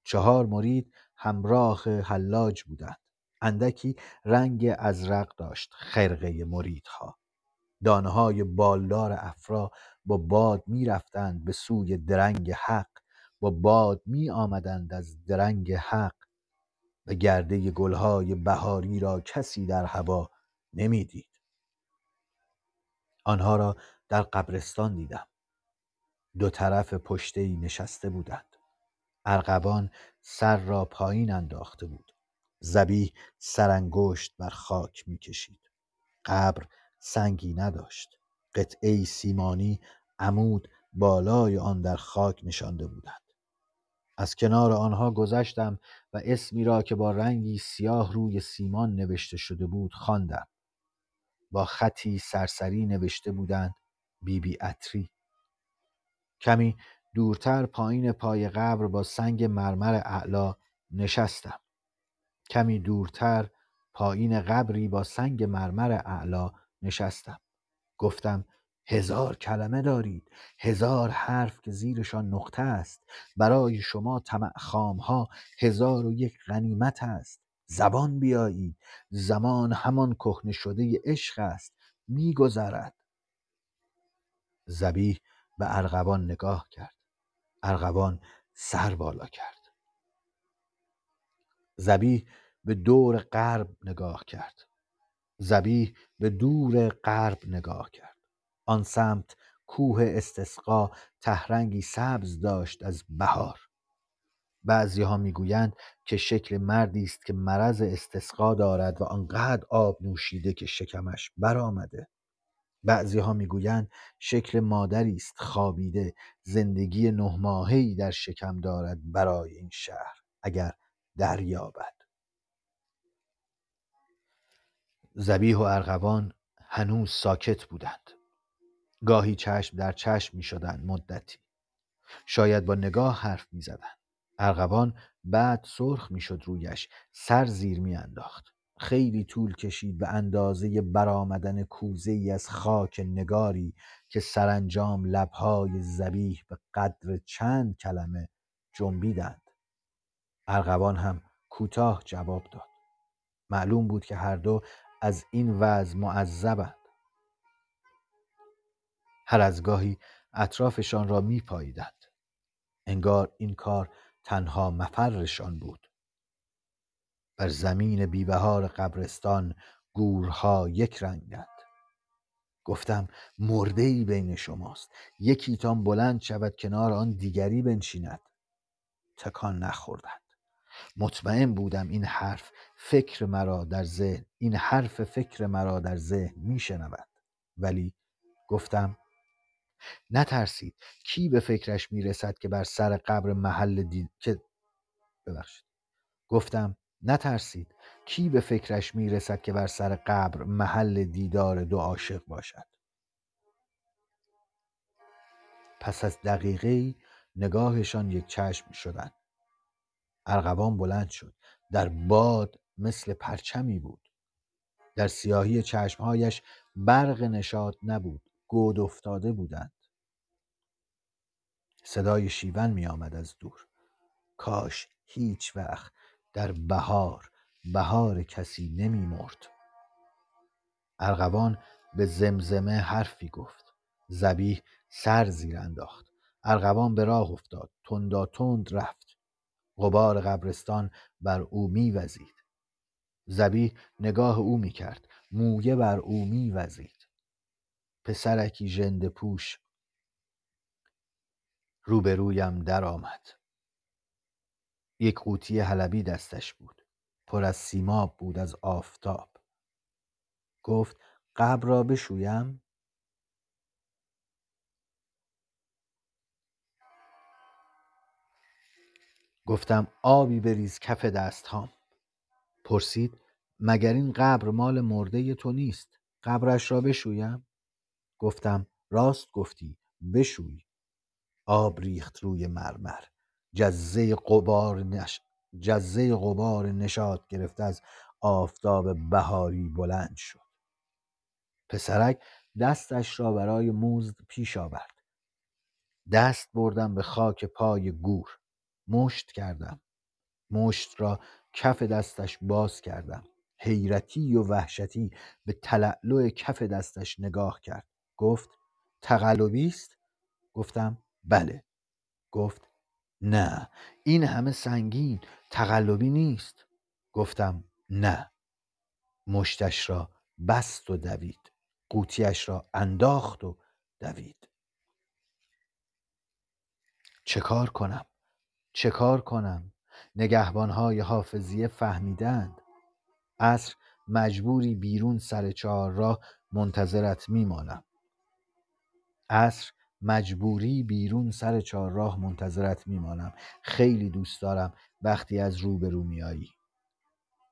چهار مرید همراه حلاج بودند. اندکی رنگ ازرق داشت خرقه مریدها دانه های بالدار افرا با باد می رفتند به سوی درنگ حق با باد می آمدند از درنگ حق و گرده گلهای بهاری را کسی در هوا نمی‌دید. آنها را در قبرستان دیدم. دو طرف پشته نشسته بودند. ارغوان سر را پایین انداخته بود. زبیح سرانگشت بر خاک می‌کشید. قبر سنگی نداشت. قطعه سیمانی عمود بالای آن در خاک نشانده بودند. از کنار آنها گذشتم و اسمی را که با رنگی سیاه روی سیمان نوشته شده بود خواندم. با خطی سرسری نوشته بودند بیبی بی اتری. کمی دورتر پایین پای قبر با سنگ مرمر اعلا نشستم. کمی دورتر پایین قبری با سنگ مرمر اعلا نشستم. گفتم هزار کلمه دارید هزار حرف که زیرشان نقطه است. برای شما طمع ها هزار و یک غنیمت است. زبان بیایید زمان همان کهنه شده عشق است. میگذرد زبیح به ارغوان نگاه کرد. ارغوان سر بالا کرد. زبیح به دور غرب نگاه کرد. زبیح به دور غرب نگاه کرد. آن سمت کوه استسقا تهرنگی سبز داشت از بهار. بعضی ها می‌گویند که شکل مردی است که مرض استسقا دارد و آنقدر آب نوشیده که شکمش برآمده. بعضی ها می‌گویند شکل مادری است خوابیده. زندگی نه ماهی در شکم دارد برای این شهر اگر دریابد. زبیح و ارغوان هنوز ساکت بودند. گاهی چشم در چشم می شدن مدتی. شاید با نگاه حرف می زدن. ارغوان بعد سرخ می شد رویش سر زیر می انداخت خیلی طول کشید به اندازه برآمدن کوزه ای از خاک نگاری که سرانجام لبهای زبیح به قدر چند کلمه جنبیدند. ارغوان هم کوتاه جواب داد. معلوم بود که هر دو از این وضع معذبند هر از گاهی اطرافشان را می پاییدند. انگار این کار تنها مفرشان بود. بر زمین بیبهار قبرستان گورها یک رنگند. گفتم مرده ای بین شماست یکی تان بلند شود کنار آن دیگری بنشیند تکان نخوردند مطمئن بودم این حرف فکر مرا در ذهن این حرف فکر مرا در ذهن میشنود. ولی گفتم نترسید. کی به فکرش می‌رسد که بر سر قبر محل دید که ببخشید. گفتم نترسید. کی به فکرش می‌رسد که بر سر قبر محل دیدار دو عاشق باشد؟ پس از دقیقه نگاهشان یک چشم شدند. ارغوان بلند شد. در باد مثل پرچمی بود. در سیاهی چشمهایش برق نشاد نبود. گود افتاده بودند. صدای شیون می آمد از دور. کاش هیچ وقت در بهار بهار کسی نمی مرد. ارغوان به زمزمه حرفی گفت. زبیح سر زیر انداخت. ارغوان به راه افتاد. تندا تند رفت. غبار قبرستان بر او میوزید. زبیح نگاه او می‌کرد مویه بر او میوزید. پسرکی ژنده پوش. روبرویم درآمد. یک قوطی حلبی دستش بود. پر از سیماب بود از آفتاب. گفت قبر را بشویم؟ گفتم آبی بریز کف دستهام. پرسید مگر این قبر مال مرده تو نیست؟ قبرش را بشویم؟ گفتم راست گفتی بشوی. آب ریخت روی مرمر. جزه غبار نش... جزه غبار نشاد گرفته از آفتاب بهاری بلند شد. پسرک دستش را برای موزد پیش آورد. دست بردم به خاک پای گور. مشت کردم. مشت را کف دستش باز کردم. حیرتی و وحشتی به تلالو کف دستش نگاه کرد. گفت تقلبی است؟ گفتم بله. گفت نه این همه سنگین تقلبی نیست. گفتم نه. مشتش را بست و دوید. قوطیش را انداخت و دوید. چه کار کنم؟ چه کار کنم؟ نگهبانهای حافظیه فهمیدند. عصر مجبوری بیرون سر چهارراه منتظرت میمانم عصر مجبوری بیرون سر چهارراه منتظرت میمانم خیلی دوست دارم وقتی از روبرو میایی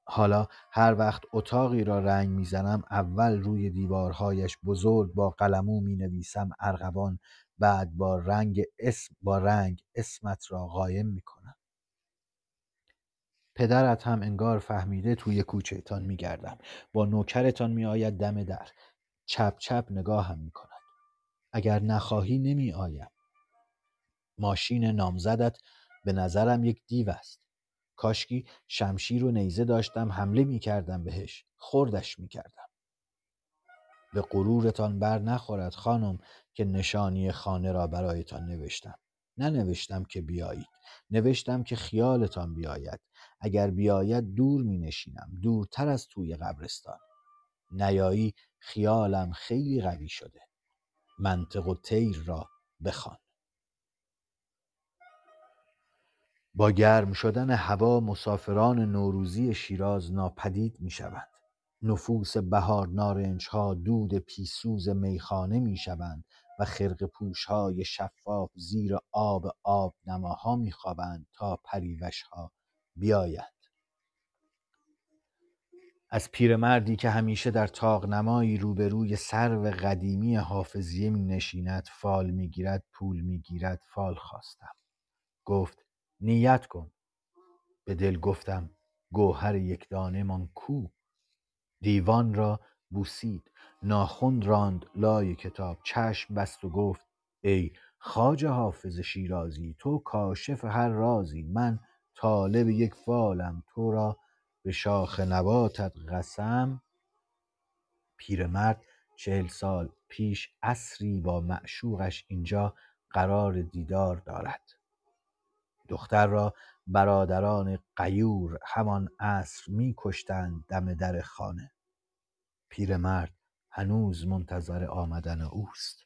حالا هر وقت اتاقی را رنگ می‌زنم اول روی دیوارهایش بزرگ با قلمو می نویسم ارغوان بعد با رنگ اسم با رنگ اسمت را قایم می کنم پدرت هم انگار فهمیده توی کوچهتان میگردم. با نوکرتان میآید دم در. چپ چپ نگاهم می کند اگر نخواهی نمی آیم ماشین نامزدت به نظرم یک دیو است. کاشکی شمشیر و نیزه داشتم حمله می کردم بهش. خردش می کردم به غرورتان بر نخورد خانم که نشانی خانه را برایتان نوشتم. ننوشتم که بیایید نوشتم که خیالتان بیاید. اگر بیاید دور می نشینم دورتر از توی قبرستان. نیایی خیالم خیلی قوی شده. منطق و تیر را بخوان. با گرم شدن هوا مسافران نوروزی شیراز ناپدید می شوند. نفوس بهار نارنج ها دود پیسوز میخانه می شوند و خرق پوش های شفاف زیر آب آب نماها می خوابند تا پریوش ها بیایند. از پیرمردی که همیشه در تاق نمایی روبروی سرو قدیمی حافظیه می نشیند فال می گیرد پول می گیرد فال خواستم. گفت نیت کن. به دل گفتم گوهر یک دانه مان کو؟ دیوان را بوسید. ناخن راند لای کتاب چشم بست و گفت ای خواجه حافظ شیرازی تو کاشف هر رازی. من طالب یک فالم تو را به شاخ نباتت قسم. پیرمرد چهل سال پیش عصری با معشوقش اینجا قرار دیدار دارد. دختر را برادران غیور همان عصر می کشتند دم در خانه. پیرمرد هنوز منتظر آمدن اوست.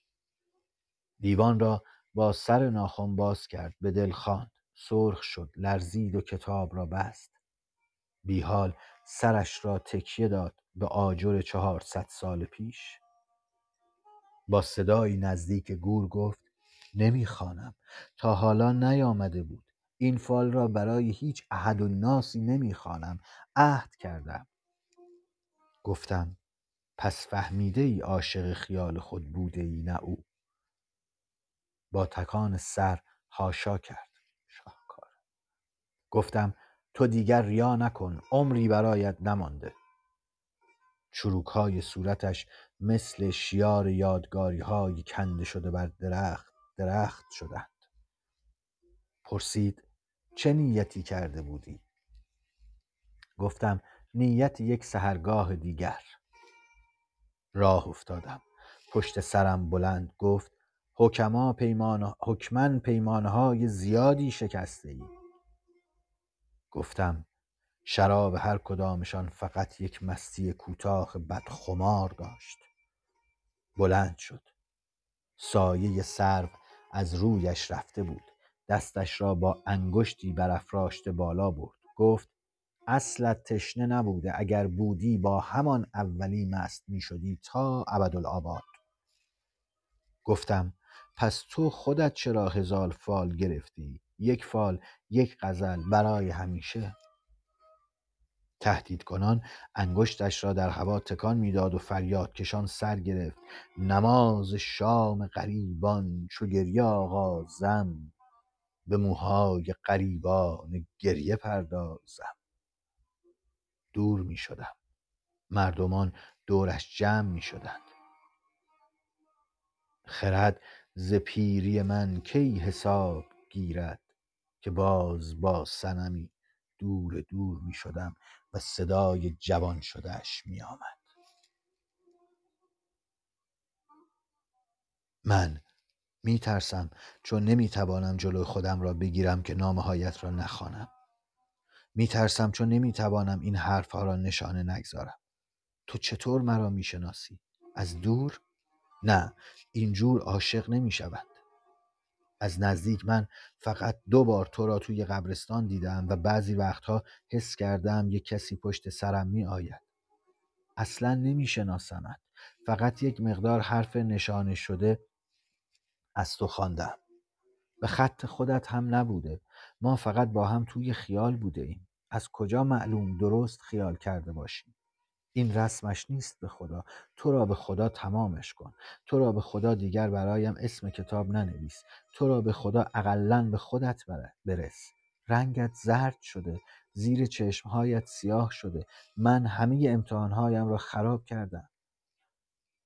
دیوان را با سر ناخن باز کرد به دل خواند. سرخ شد لرزید و کتاب را بست. بیحال سرش را تکیه داد به آجر چهارصد سال پیش. با صدایی نزدیک گور گفت نمی‌خوانم. تا حالا نیامده بود. این فال را برای هیچ احد و ناسی نمی‌خوانم. عهد کردم. گفتم پس فهمیده ای عاشق خیال خود بوده ای نه او؟ با تکان سر هاشا کرد. شاهکار. گفتم تو دیگر ریا نکن عمری برایت نمانده. چروک های صورتش مثل شیار یادگاری های کنده شده بر درخت درخت شدند. پرسید چه نیتی کرده بودی؟ گفتم نیت یک سهرگاه دیگر. راه افتادم. پشت سرم بلند گفت حکما پیمان حکمن پیمانهای زیادی شکسته ای گفتم شراب هر کدامشان فقط یک مستی کوتاه بدخمار داشت. بلند شد. سایه سرو از رویش رفته بود. دستش را با انگشتی برافراشته بالا برد. گفت اصلت تشنه نبوده اگر بودی با همان اولی مست می شدی تا ابدالآباد. گفتم پس تو خودت چرا هزار فال گرفتی؟ یک فال یک غزل برای همیشه؟ تهدید کنان انگشتش را در هوا تکان می‌داد و فریاد کشان سر گرفت. نماز شام غریبان چو گریه آغازم. به موهای غریبان گریه پردازم. دور می شدم. مردمان دورش جمع می شدند. خرد ز پیری من کی حساب گیرد که باز با صنمی دور دور می شدم و صدای جوان شدهش می آمد. من می ترسم چون نمی توانم جلوی خودم را بگیرم که نامهایت را نخوانم. می ترسم چون نمی توانم این حرفها را نشانه نگذارم. تو چطور مرا می شناسی؟ از دور؟ نه اینجور عاشق نمی شود از نزدیک من فقط دو بار تو را توی قبرستان دیدم و بعضی وقتها حس کردم یک کسی پشت سرم می آید اصلا نمی شناسمت فقط یک مقدار حرف نشانه شده از تو خواندم. به خط خودت هم نبوده. ما فقط با هم توی خیال بوده ایم. از کجا معلوم درست خیال کرده باشیم؟ این رسمش نیست به خدا. تو را به خدا تمامش کن. تو را به خدا دیگر برایم اسم کتاب ننویس. تو را به خدا اقلا به خودت برس. رنگت زرد شده. زیر چشمهایت سیاه شده. من همه امتحانهایم را خراب کردم.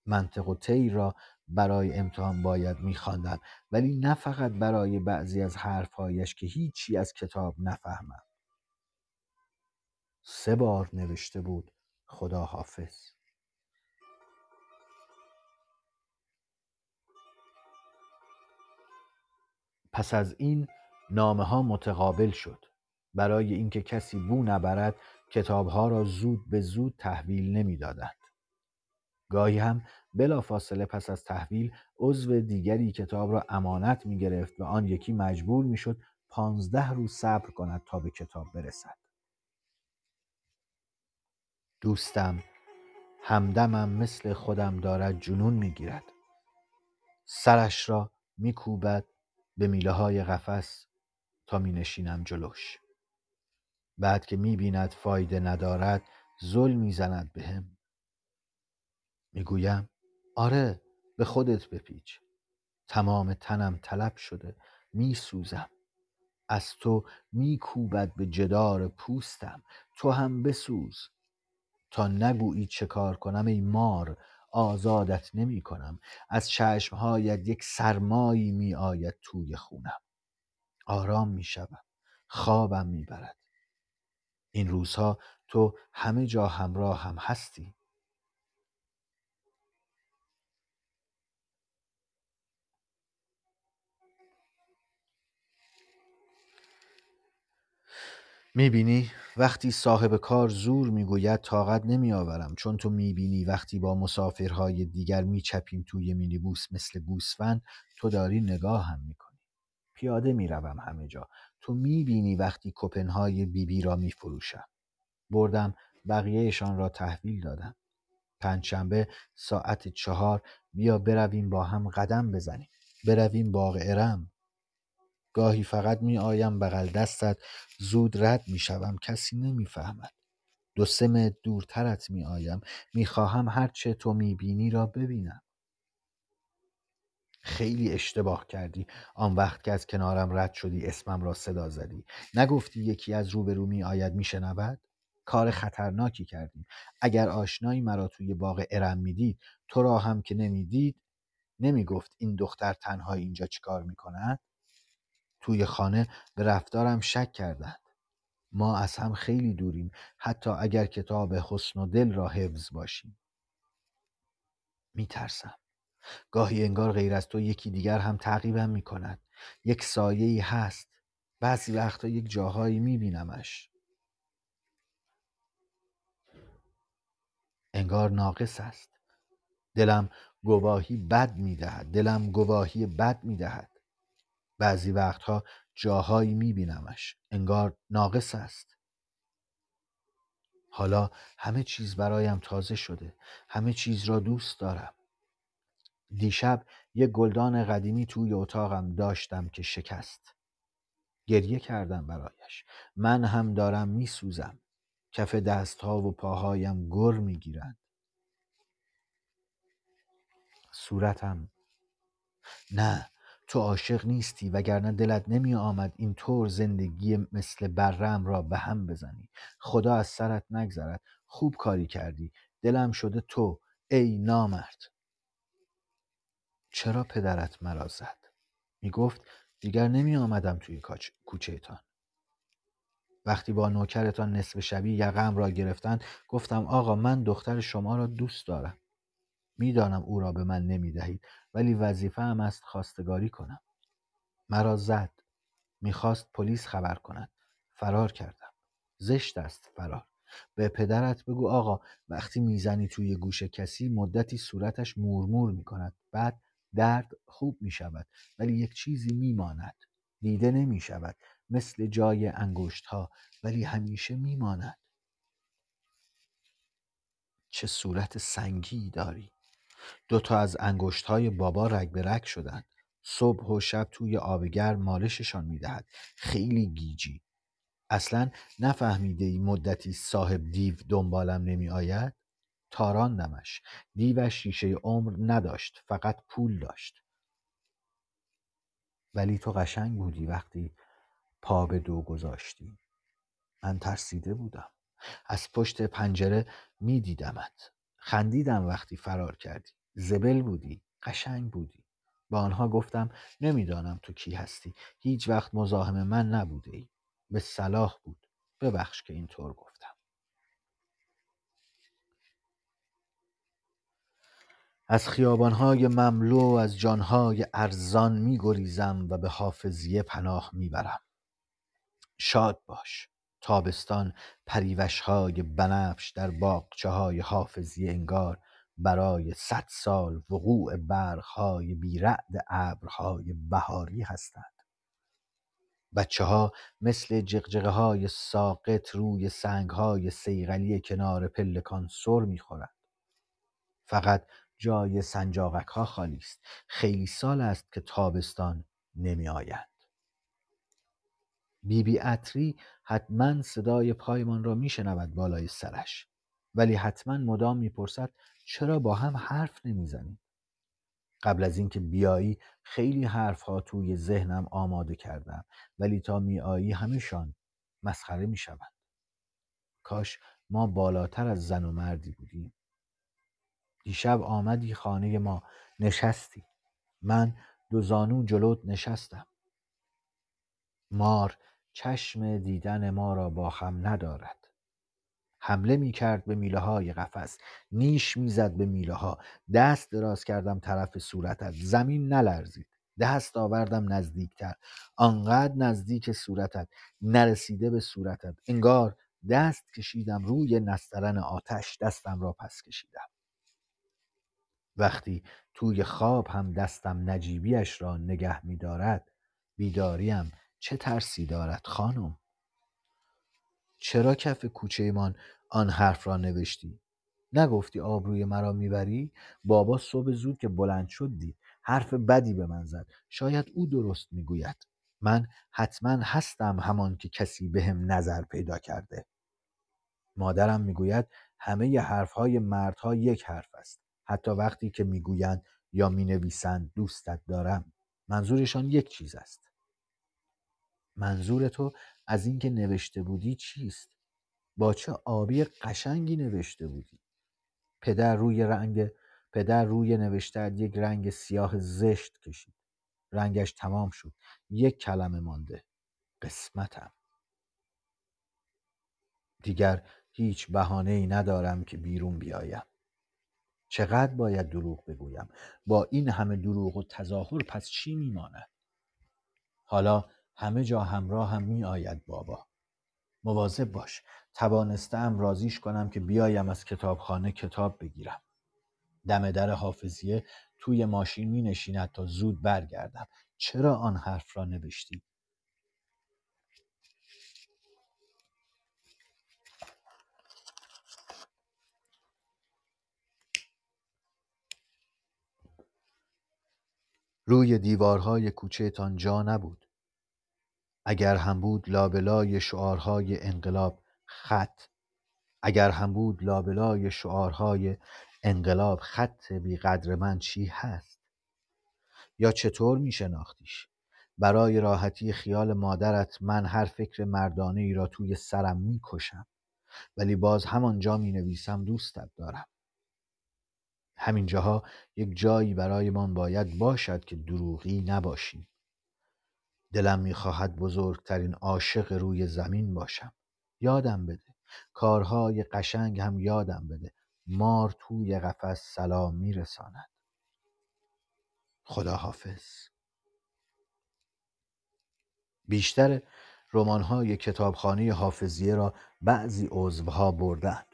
منطق و طیر را برای امتحان باید میخواندم ولی نه فقط برای بعضی از حرفهایش که هیچی از کتاب نفهمم سه بار نوشته بود خدا حافظ پس از این نامه ها متقابل شد. برای اینکه کسی بو نبرد کتابها را زود به زود تحویل نمی‌دادند. گاهی هم بلافاصله پس از تحویل عضو دیگری کتاب را امانت می گرفت و آن یکی مجبور می شد پانزده روز صبر کند تا به کتاب برسد. دوستم همدمم مثل خودم دارد جنون می‌گیرد. سرش را میکوبد به میله های قفس تا می نشینم جلوش. بعد که می بیند فایده ندارد زل می‌زند بهم. می‌گویم آره به خودت بپیچ. تمام تنم طلب شده میسوزم. از تو میکوبد به جدار پوستم. تو هم بسوز. تا نگویی چه کار کنم ای مار آزادت نمی کنم از چشمهایت یک سرمایی می آید توی خونم. آرام می شوم خوابم می برد این روزها تو همه جا همراه هم هستی. می‌بینی؟ وقتی صاحب کار زور می‌گوید طاقت نمیآورم. چون تو می‌بینی وقتی با مسافرهای دیگر میچپیم توی مینیبوس مثل گوسفند تو داری نگاه هم می‌کنی. پیاده می‌روم همه جا. تو می‌بینی وقتی کپنهای بیبی را میفروشم. بردم بقیهشان را تحویل دادم. پنجشنبه ساعت چهار بیا برویم با هم قدم بزنیم. برویم باغ ارم. گاهی فقط می آیم بغل دستت زود رد می شوم کسی نمی فهمد. دو سه دورترت آیم می خواهم هرچه تو می بینی را ببینم. خیلی اشتباه کردی آن وقت که از کنارم رد شدی اسمم را صدا زدی نگفتی یکی از روبرو می آید می شنود؟ کار خطرناکی کردیم اگر آشنایی مرا توی باغ ارم می‌دید تو را هم که نمی‌دید نمی‌گفت این دختر تنها اینجا چیکار می‌کند توی خانه به رفتارم شک کردند. ما از هم خیلی دوریم حتی اگر کتاب حسن و دل را حفظ باشیم. میترسم. گاهی انگار غیر از تو یکی دیگر هم تعقیبم می کند یک سایه ای هست. بعضی وقتا یک جاهایی می بینمش انگار ناقص است. دلم گواهی بد می دهد دلم گواهی بد می دهد بعضی وقتها جاهایی می بینمش انگار ناقص است. حالا همه چیز برایم تازه شده. همه چیز را دوست دارم. دیشب یک گلدان قدیمی توی اتاقم داشتم که شکست. گریه کردم برایش. من هم دارم میسوزم. کف دستها و پاهایم گر می‌گیرند. صورتم نه. تو عاشق نیستی وگرنه دلت نمی آمد این طور زندگی مثل برم را به هم بزنی. خدا از سرت نگذرد. خوب کاری کردی. دلم شده تو ای نامرد. چرا پدرت مرا زد؟ می گفت دیگر نمی آمدم توی کوچه تان وقتی با نوکرتان نصف شبی یقم را گرفتند گفتم آقا من دختر شما را دوست دارم. می‌دانم او را به من نمی دهید ولی وظیفه هم است خواستگاری کنم. مرا زد. می‌خواست پلیس خبر کند. فرار کردم. زشت است فرار. به پدرت بگو آقا وقتی می‌زنی توی گوش کسی مدتی صورتش مورمور می کند بعد درد خوب می شود ولی یک چیزی می ماند دیده نمی شود مثل جای انگشت ها ولی همیشه می ماند چه صورت سنگی داری. دوتا از انگشت های بابا رگ به رگ شدند صبح و شب توی آبگر مالششان می‌دهد. خیلی گیجی. اصلا نفهمیده ای مدتی صاحب دیو دنبالم نمی آید تاراندمش دیوش شیشه عمر نداشت فقط پول داشت. ولی تو قشنگ بودی وقتی پا به دو گذاشتی. من ترسیده بودم. از پشت پنجره می دیدمت خندیدم وقتی فرار کردی. زبل بودی قشنگ بودی. با آنها گفتم نمی‌دانم تو کی هستی. هیچ وقت مزاحم من نبوده ای. به صلاح بود. ببخش که اینطور گفتم. از خیابانهای مملو از جانهای ارزان می گریزم و به حافظیه پناه می‌برم. شاد باش. تابستان پریوشهای بنفش در باغچه های حافظیه انگار برای صد سال وقوع برخهای بیرعد ابرهای بهاری هستند. بچه ها مثل جغجغه های ساقط روی سنگ های سیغلی کنار پلکان سر می‌خورند. فقط جای سنجاقک ها خالی است. خیلی سال است که تابستان نمی آیند بیبی اتری حتما صدای پایمان را میشنود بالای سرش. ولی حتما مدام می‌پرسد چرا با هم حرف نمی‌زنیم؟ قبل از اینکه بیایی خیلی حرف ها توی ذهنم آماده کردم ولی تا میایی همشان مسخره می‌شوند. کاش ما بالاتر از زن و مردی بودیم. دیشب آمدی خانه ما نشستی. من دو زانو جلوت نشستم. مار چشم دیدن ما را با هم ندارد. حمله می کرد به میله های قفس نیش می‌زد به میله ها دست دراز کردم طرف صورتت زمین نلرزید. دست آوردم نزدیکتر. آنقدر نزدیک صورتت نرسیده به صورتت. انگار دست کشیدم روی نسترن آتش دستم را پس کشیدم. وقتی توی خواب هم دستم نجیبیش را نگه می دارد بیداریم چه ترسی دارد خانم؟ چرا کف کوچهمان آن حرف را نوشتی؟ نگفتی آبروی مرا می‌بری؟ بابا صبح زود که بلند شد دید حرف بدی به من زد. شاید او درست می‌گوید. من حتما هستم همان که کسی به هم نظر پیدا کرده. مادرم می‌گوید همه حرفهای مردها یک حرف است. حتی وقتی که می‌گویند یا می‌نویسند دوستت دارم. منظورشان یک چیز است. منظور تو از اینکه نوشته بودی چیست؟ با چه آبی قشنگی نوشته بودی؟ پدر روی رنگ پدر روی نوشته یک رنگ سیاه زشت کشید. رنگش تمام شد. یک کلمه مانده. قسمتم. دیگر هیچ بهانه ای ندارم که بیرون بیایم. چقدر باید دروغ بگویم؟ با این همه دروغ و تظاهر پس چی میماند؟ حالا همه جا همراه هم می آید بابا. مواظب باش. توانستم رازیش کنم که بیایم از کتابخانه کتاب بگیرم. دم در حافظیه توی ماشین می نشیند تا زود برگردم. چرا آن حرف را نوشتی؟ روی دیوارهای کوچهتان جا نبود. اگر هم بود لابلای شعارهای انقلاب خط. اگر هم بود لابلای شعارهای انقلاب خط بیقدر من چی هست؟ یا چطور می شناختیش؟ برای راحتی خیال مادرت من هر فکر مردانه ای را توی سرم می کشم. ولی باز همانجا می نویسم دوستت دارم. همین جاها یک جایی برایمان باید باشد که دروغی نباشیم. دلم می‌خواهد بزرگترین عاشق روی زمین باشم. یادم بده. کارهای قشنگ هم یادم بده. مار توی قفس سلام میرساند. خدا حافظ بیشتر رمان‌های کتابخانه حافظیه را بعضی عضوها بردند.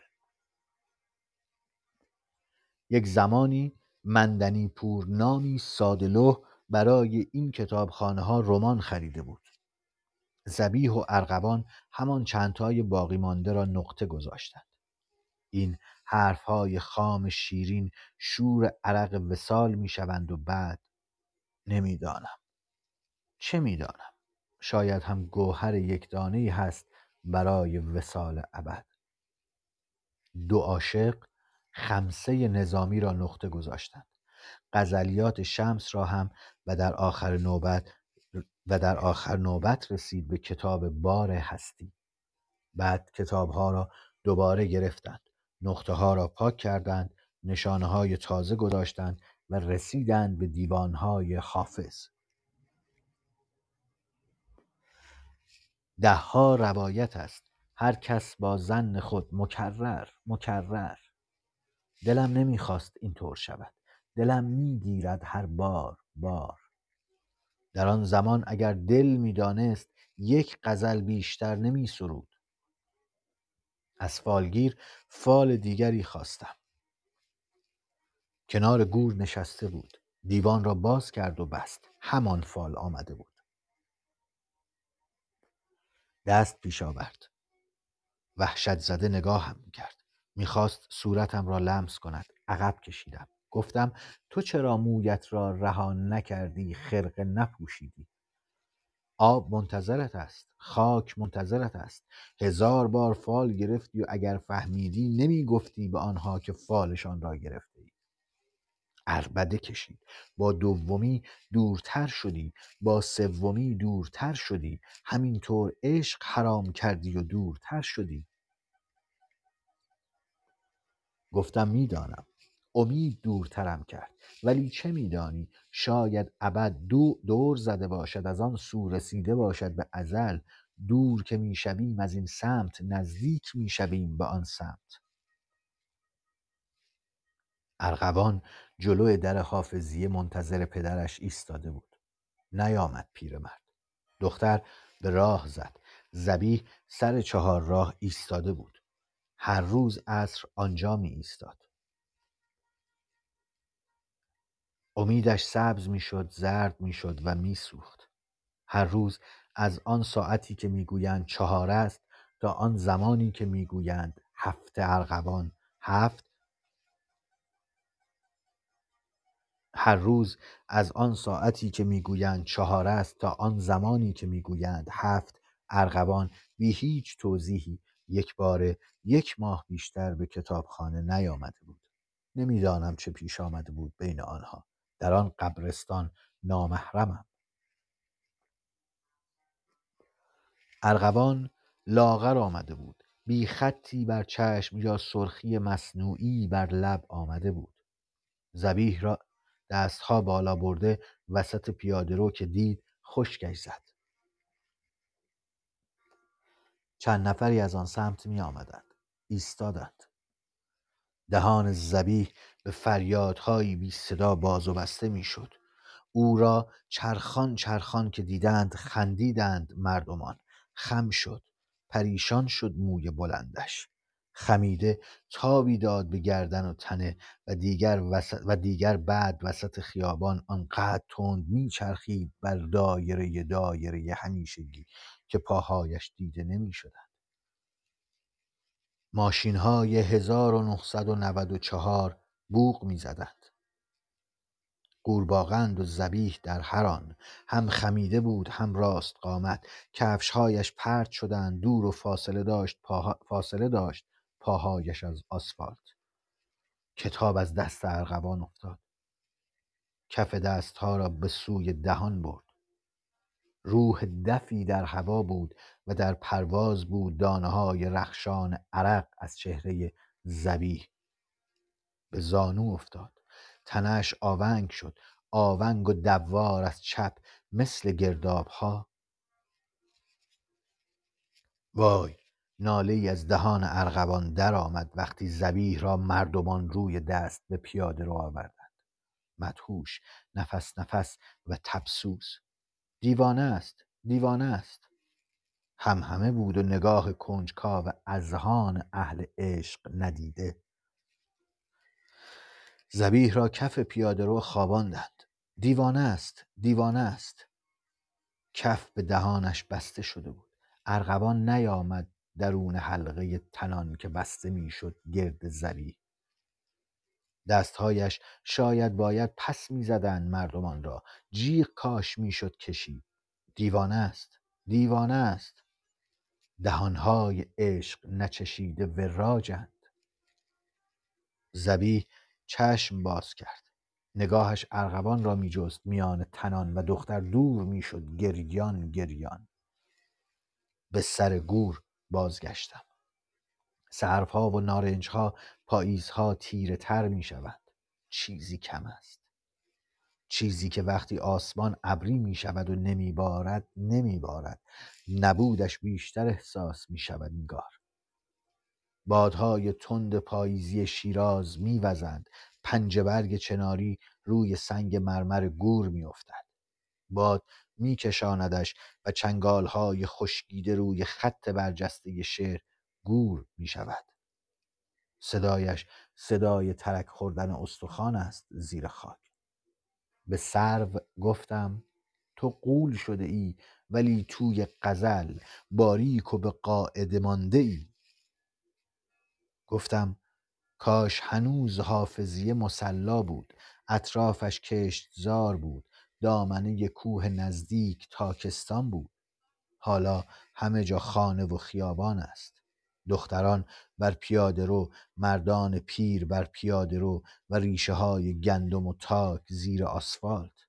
یک زمانی مندنی پور نامی سادلوه برای این کتابخانه ها رمان خریده بود. زبیح و ارغوان همان چندتای باقی مانده را نقطه گذاشتند. این حرفهای خام شیرین شور عرق وسال می‌شوند و بعد نمی‌دانم. چه می‌دانم؟ شاید هم گوهر یک دانه هست برای وسال ابد. دو عاشق خمسه نظامی را نقطه گذاشتند. غزلیات شمس را هم و در آخر نوبت و در آخر نوبت رسید به کتاب بار هستی. بعد کتاب ها را دوباره گرفتند نقطه ها را پاک کردند نشانه های تازه گذاشتند و رسیدند به دیوان های حافظ. ده ها روایت است هر کس با زن خود مکرر مکرر. دلم نمی‌خواست اینطور شود. دلم می‌گیرد هر بار بار. در آن زمان اگر دل می‌دانست یک غزل بیشتر نمی سرود از فالگیر فال دیگری خواستم. کنار گور نشسته بود. دیوان را باز کرد و بست. همان فال آمده بود. دست پیش آورد. وحشت زده نگاهم کرد می‌خواست صورتم را لمس کند. عقب کشیدم. گفتم تو چرا مویت را رهان نکردی خرقه نپوشیدی؟ آب منتظرت است خاک منتظرت است. هزار بار فال گرفتی و اگر فهمیدی نمی گفتی به آنها که فالشان را گرفته ای. اربده کشید. با دومی دورتر شدی با سومی دورتر شدی. همینطور عشق حرام کردی و دورتر شدی. گفتم می‌دانم. امید دورترم کرد. ولی چه میدانی؟ شاید ابد دو دور زده باشد از آن سو رسیده باشد به ازل. دور که می‌شویم از این سمت نزدیک می‌شویم به آن سمت. ارغوان جلو در حافظیه منتظر پدرش ایستاده بود. نیامد پیرمرد دختر به راه زد. زبیح سر چهار راه ایستاده بود. هر روز عصر آنجا می ایستاد امیدش سبز می‌شد زرد می‌شد و میسوخت. هر روز از آن ساعتی که می‌گویند چهار است تا آن زمانی که می‌گویند هفت ارغوان. هفت هر روز از آن ساعتی که می‌گویند چهار است تا آن زمانی که می‌گویند هفت ارغوان بی هیچ توضیحی یک باره یک ماه بیشتر به کتابخانه نیامده بود. نمی‌دانم چه پیش آمده بود بین آنها. در آن قبرستان نامحرمم. ارغوان لاغر آمده بود. بی خطی بر چشم یا سرخی مصنوعی بر لب آمده بود. زبیح را دستها بالا برده وسط پیاده رو که دید خشکش زد. چند نفری از آن سمت می آمدند ایستادند. دهان زبیح به فریادهایی بی صدا باز و بسته می‌شد. او را چرخان چرخان که دیدند خندیدند مردمان. خم شد. پریشان شد موی بلندش. خمیده تابی داد به گردن و تنه و دیگر, و دیگر بعد وسط خیابان آنقدر تند میچرخید بر دایره دایره همیشگی که پاهایش دیده نمی‌شدند. ماشین های 1994 بوق می‌زدند قورباغند و زبیح در هر آن هم خمیده بود هم راست قامت. کفشهایش پرت شدند دور و فاصله داشت پاها... فاصله داشت پاهایش از آسفالت. کتاب از دست ارغوان افتاد. کف دستها را به سوی دهان برد. روح دفی در هوا بود و در پرواز بود دانه های رخشان عرق از چهره زبیح به زانو افتاد. تنش آونگ شد. آونگ و دوار از چپ مثل گرداب ها وای ناله ای از دهان ارغوان درآمد وقتی زبیح را مردمان روی دست به پیاده رو آوردند. مدهوش نفس نفس و تبسوس. دیوانه است دیوانه است. هم همه بود و نگاه کنجکاو اذهان اهل عشق ندیده. زبیح را کف پیاده رو خواباندند دیوانه است دیوانه است. کف به دهانش بسته شده بود. ارغوان نیامد درون حلقه تنان که بسته می‌شد گرد زبیح. دستهایش شاید باید پس می‌زدند مردمان را. جیغ کاش می‌شد کشید. دیوانه است دیوانه است. دهانهای عشق نچشیده وراجند. زبیح چشم باز کرد. نگاهش ارغوان را میجست میان تنان و دختر دور می‌شد گریان گریان. به سر گور بازگشتم. سرفها و نارنجها پاییزها تیره تر می شوند چیزی کم است. چیزی که وقتی آسمان ابری می شود و نمی بارد نمی بارد نبودش بیشتر احساس می شود انگار. بادهای تند پاییزی شیراز میوزند. پنجه برگ چناری روی سنگ مرمر گور میافتد. باد میکشاندش و چنگالهای خشکیده روی خط برجسته شعر گور می‌شود. صدایش صدای ترک خوردن استخوان است زیر خاک. به سرو گفتم تو قول شده ای ولی توی قزل باریک و به قاعده مانده ای. گفتم کاش هنوز حافظیه مسلا بود اطرافش کشتزار بود دامنه کوه نزدیک تاکستان بود. حالا همه جا خانه و خیابان است. دختران بر پیاده رو مردان پیر بر پیاده رو و ریشه های گندم و تاک زیر آسفالت.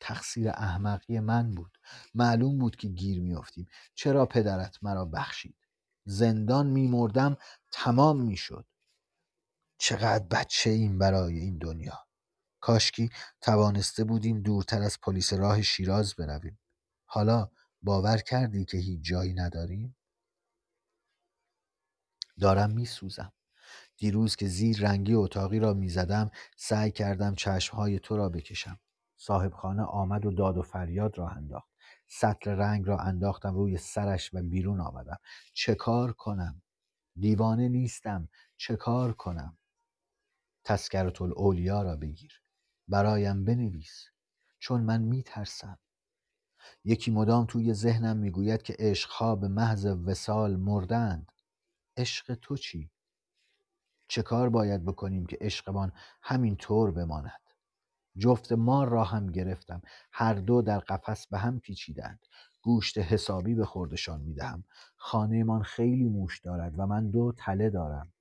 تقصیر احمقی من بود. معلوم بود که گیر میافتیم. چرا پدرت مرا بخشید؟ زندان میمردم تمام می‌شد. چقدر بچه این برای این دنیا. کاشکی توانسته بودیم دورتر از پلیس راه شیراز برویم. حالا باور کردی که هیچ جایی نداریم؟ دارم میسوزم. دیروز که زیر رنگی اتاقی را می‌زدم سعی کردم چشمهای تو را بکشم. صاحب خانه آمد و داد و فریاد را انداخت. سطل رنگ را انداختم روی سرش و بیرون آمدم. چه کار کنم؟ دیوانه نیستم. چه کار کنم؟ تسکرت الاولیا را بگیر. برایم بنویس. چون من میترسم. یکی مدام توی ذهنم می‌گوید که عشقها به محض وسال مردند. عشق تو چی؟ چه کار باید بکنیم که عشقمان همین طور بماند؟ جفت مار را هم گرفتم. هر دو در قفس به هم پیچیدند. گوشت حسابی به خوردشان می‌دهم. خانهمان خیلی موش دارد و من دو تله دارم.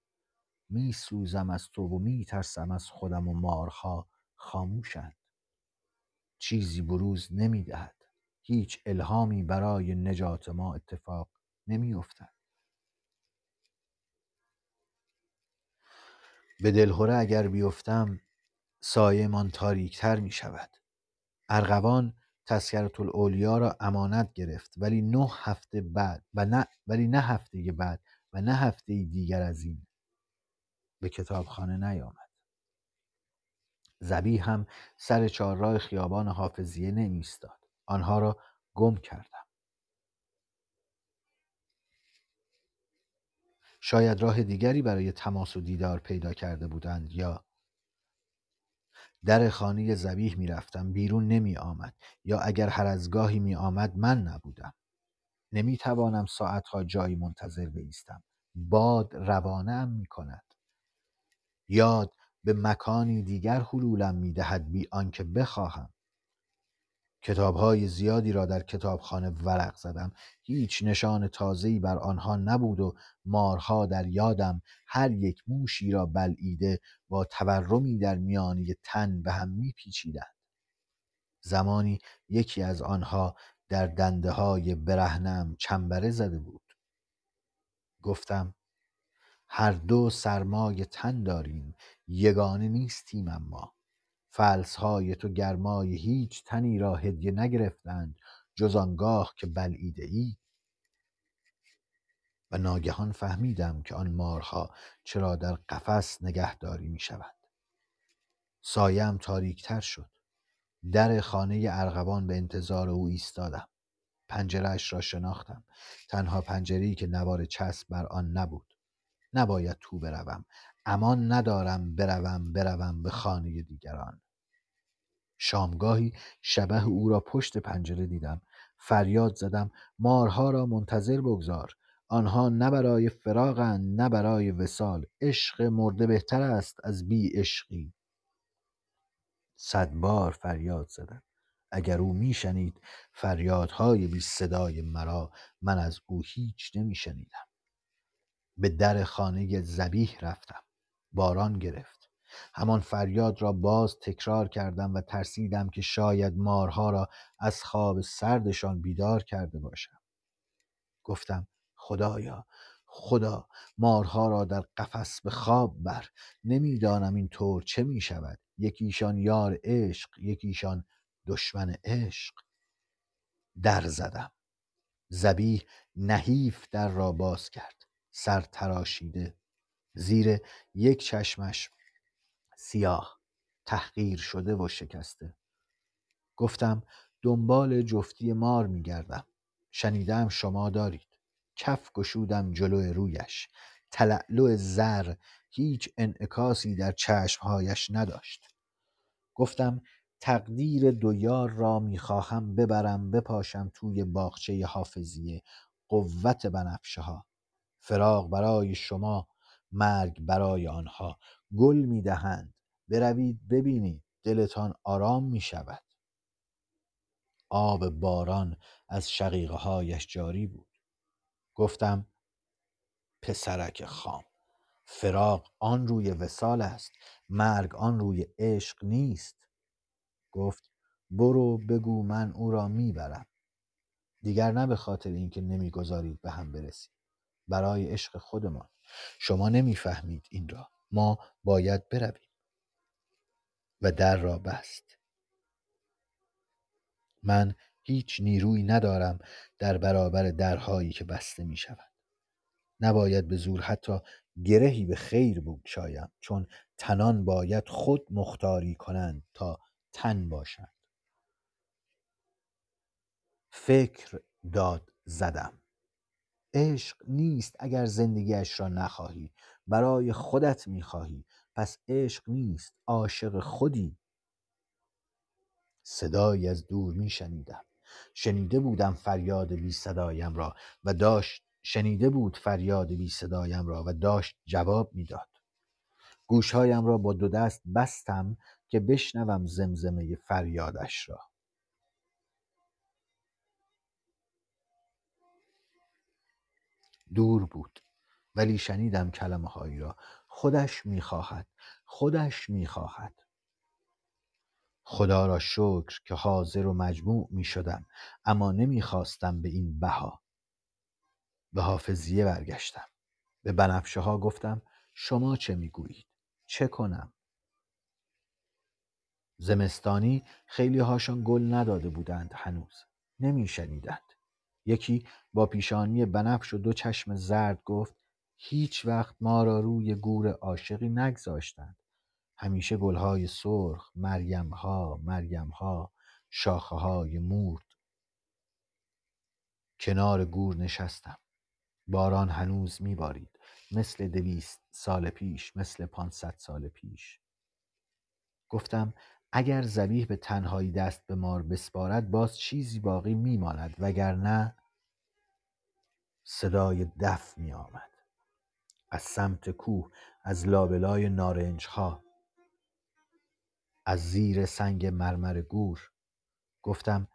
می سوزم از تو و می ترسم از خودم و مارها. خاموشند. چیزی بروز نمی دهد هیچ الهامی برای نجات ما اتفاق نمی افتد به دلهوره اگر بیفتم سایهمان تاریکتر می شود ارغوان تذکرت الاولیا را امانت گرفت ولی نه هفته بعد و نه ولی نه هفته بعد و نه هفته دیگر از این به کتابخانه نیامد. زبی هم سر چهارراه خیابان حافظیه نمیستاد آنها را گم کردم. شاید راه دیگری برای تماس و دیدار پیدا کرده بودند یا در خانه زبیح می رفتم بیرون نمی آمد یا اگر هر از گاهی می آمد من نبودم. نمی توانم ساعتها جایی منتظر بایستم باد روانه ام می کند یاد به مکانی دیگر حلولم می دهد بی آنکه بخواهم. کتابهای زیادی را در کتابخانه ورق زدم. هیچ نشان تازه‌ای بر آنها نبود و مارها در یادم هر یک موشی را بلعیده با تورمی در میانی تن به هم میپیچیدند. زمانی یکی از آنها در دنده های برهنم چنبره زده بود. گفتم هر دو سرمای تن داریم یگانه نیستیم اما. فلسهای تو گرمای هیچ تنی را هدیه نگرفتند جز آنگاه که بلعیده ای و ناگهان فهمیدم که آن مارها چرا در قفس نگهداری می شود سایم تاریکتر شد. در خانه ارغوان به انتظار او ایستادم. پنجرهاش را شناختم. تنها پنجره‌ای که نوار چسب بر آن نبود. نباید تو بروم. امان ندارم بروم بروم به خانه دیگران. شامگاهی شبه او را پشت پنجره دیدم. فریاد زدم مارها را منتظر بگذار. آنها نه برای فراغند نه برای وسال عشق مرده بهتر است از بی عشقی. صد بار فریاد زدم. اگر او میشنید فریادهای بی صدای مرا من از او هیچ نمیشنیدم به در خانه زبیح رفتم. باران گرفت. همان فریاد را باز تکرار کردم و ترسیدم که شاید مارها را از خواب سردشان بیدار کرده باشم. گفتم خدایا خدا مارها را در قفس به خواب بر. نمی‌دانم این طور چه می شود یکیشان یار عشق یکیشان دشمن عشق. در زدم. زبیح نحیف در را باز کرد. سر تراشیده. زیر یک چشمش سیاه تحقیر شده و شکسته. گفتم دنبال جفتی مار میگردم. شنیدم شما دارید. کف گشودم جلو رویش. تلعلو زر هیچ انعکاسی در چشمهایش نداشت. گفتم تقدیر دو یار را می‌خواهم ببرم بپاشم توی باغچه حافظیه قوت بنفشه ها فراق برای شما مرگ برای آنها. گل می‌دهند. بروید ببینید دلتان آرام می شود آب باران از شقیقه هایش جاری بود. گفتم پسرک خام فراق آن روی وسال است مرگ آن روی عشق نیست. گفت برو بگو من او را می‌برم. دیگر نه به خاطر اینکه نمی‌گذارید به هم برسید. برای عشق خودمان. شما نمی‌فهمید این را. ما باید برویم. و در را بست. من هیچ نیرویی ندارم در برابر درهایی که بسته می شود. نباید به زور حتی گرهی به خیر بگشایم چون تنان باید خود مختاری کنند تا تن باشند فکر داد زدم. عشق نیست اگر زندگیش را نخواهی. برای خودت می‌خواهی. پس عشق نیست عاشق خودی. صدایی از دور میشنیدم. شنیده بودم فریاد بی صدایم را و داشت شنیده بود فریاد بی صدایم را و داشت جواب می‌داد. گوشهایم را با دو دست بستم که بشنوم زمزمه فریادش را. دور بود. ولی شنیدم کلمه هایی را. خودش می‌خواهد. خودش می‌خواهد. خدا را شکر که حاضر و مجموع می شدم اما نمی‌خواستم به این بها. به حافظیه برگشتم. به بنفشه ها گفتم شما چه می‌گویید؟ چه کنم؟ زمستانی خیلی هاشان گل نداده بودند هنوز. نمی شنیدند. یکی با پیشانی بنفش و دو چشم زرد گفت هیچ وقت ما را روی گور عاشقی نگذاشتند. همیشه گلهای سرخ مریمها مریمها شاخه های مورد. کنار گور نشستم. باران هنوز میبارید. مثل دویست سال پیش مثل پانصد سال پیش. گفتم اگر زبیح به تنهایی دست به مار بسپارد باز چیزی باقی میماند وگرنه صدای دف می آمد. از سمت کوه از لابلای نارنج ها از زیر سنگ مرمر گور. گفتم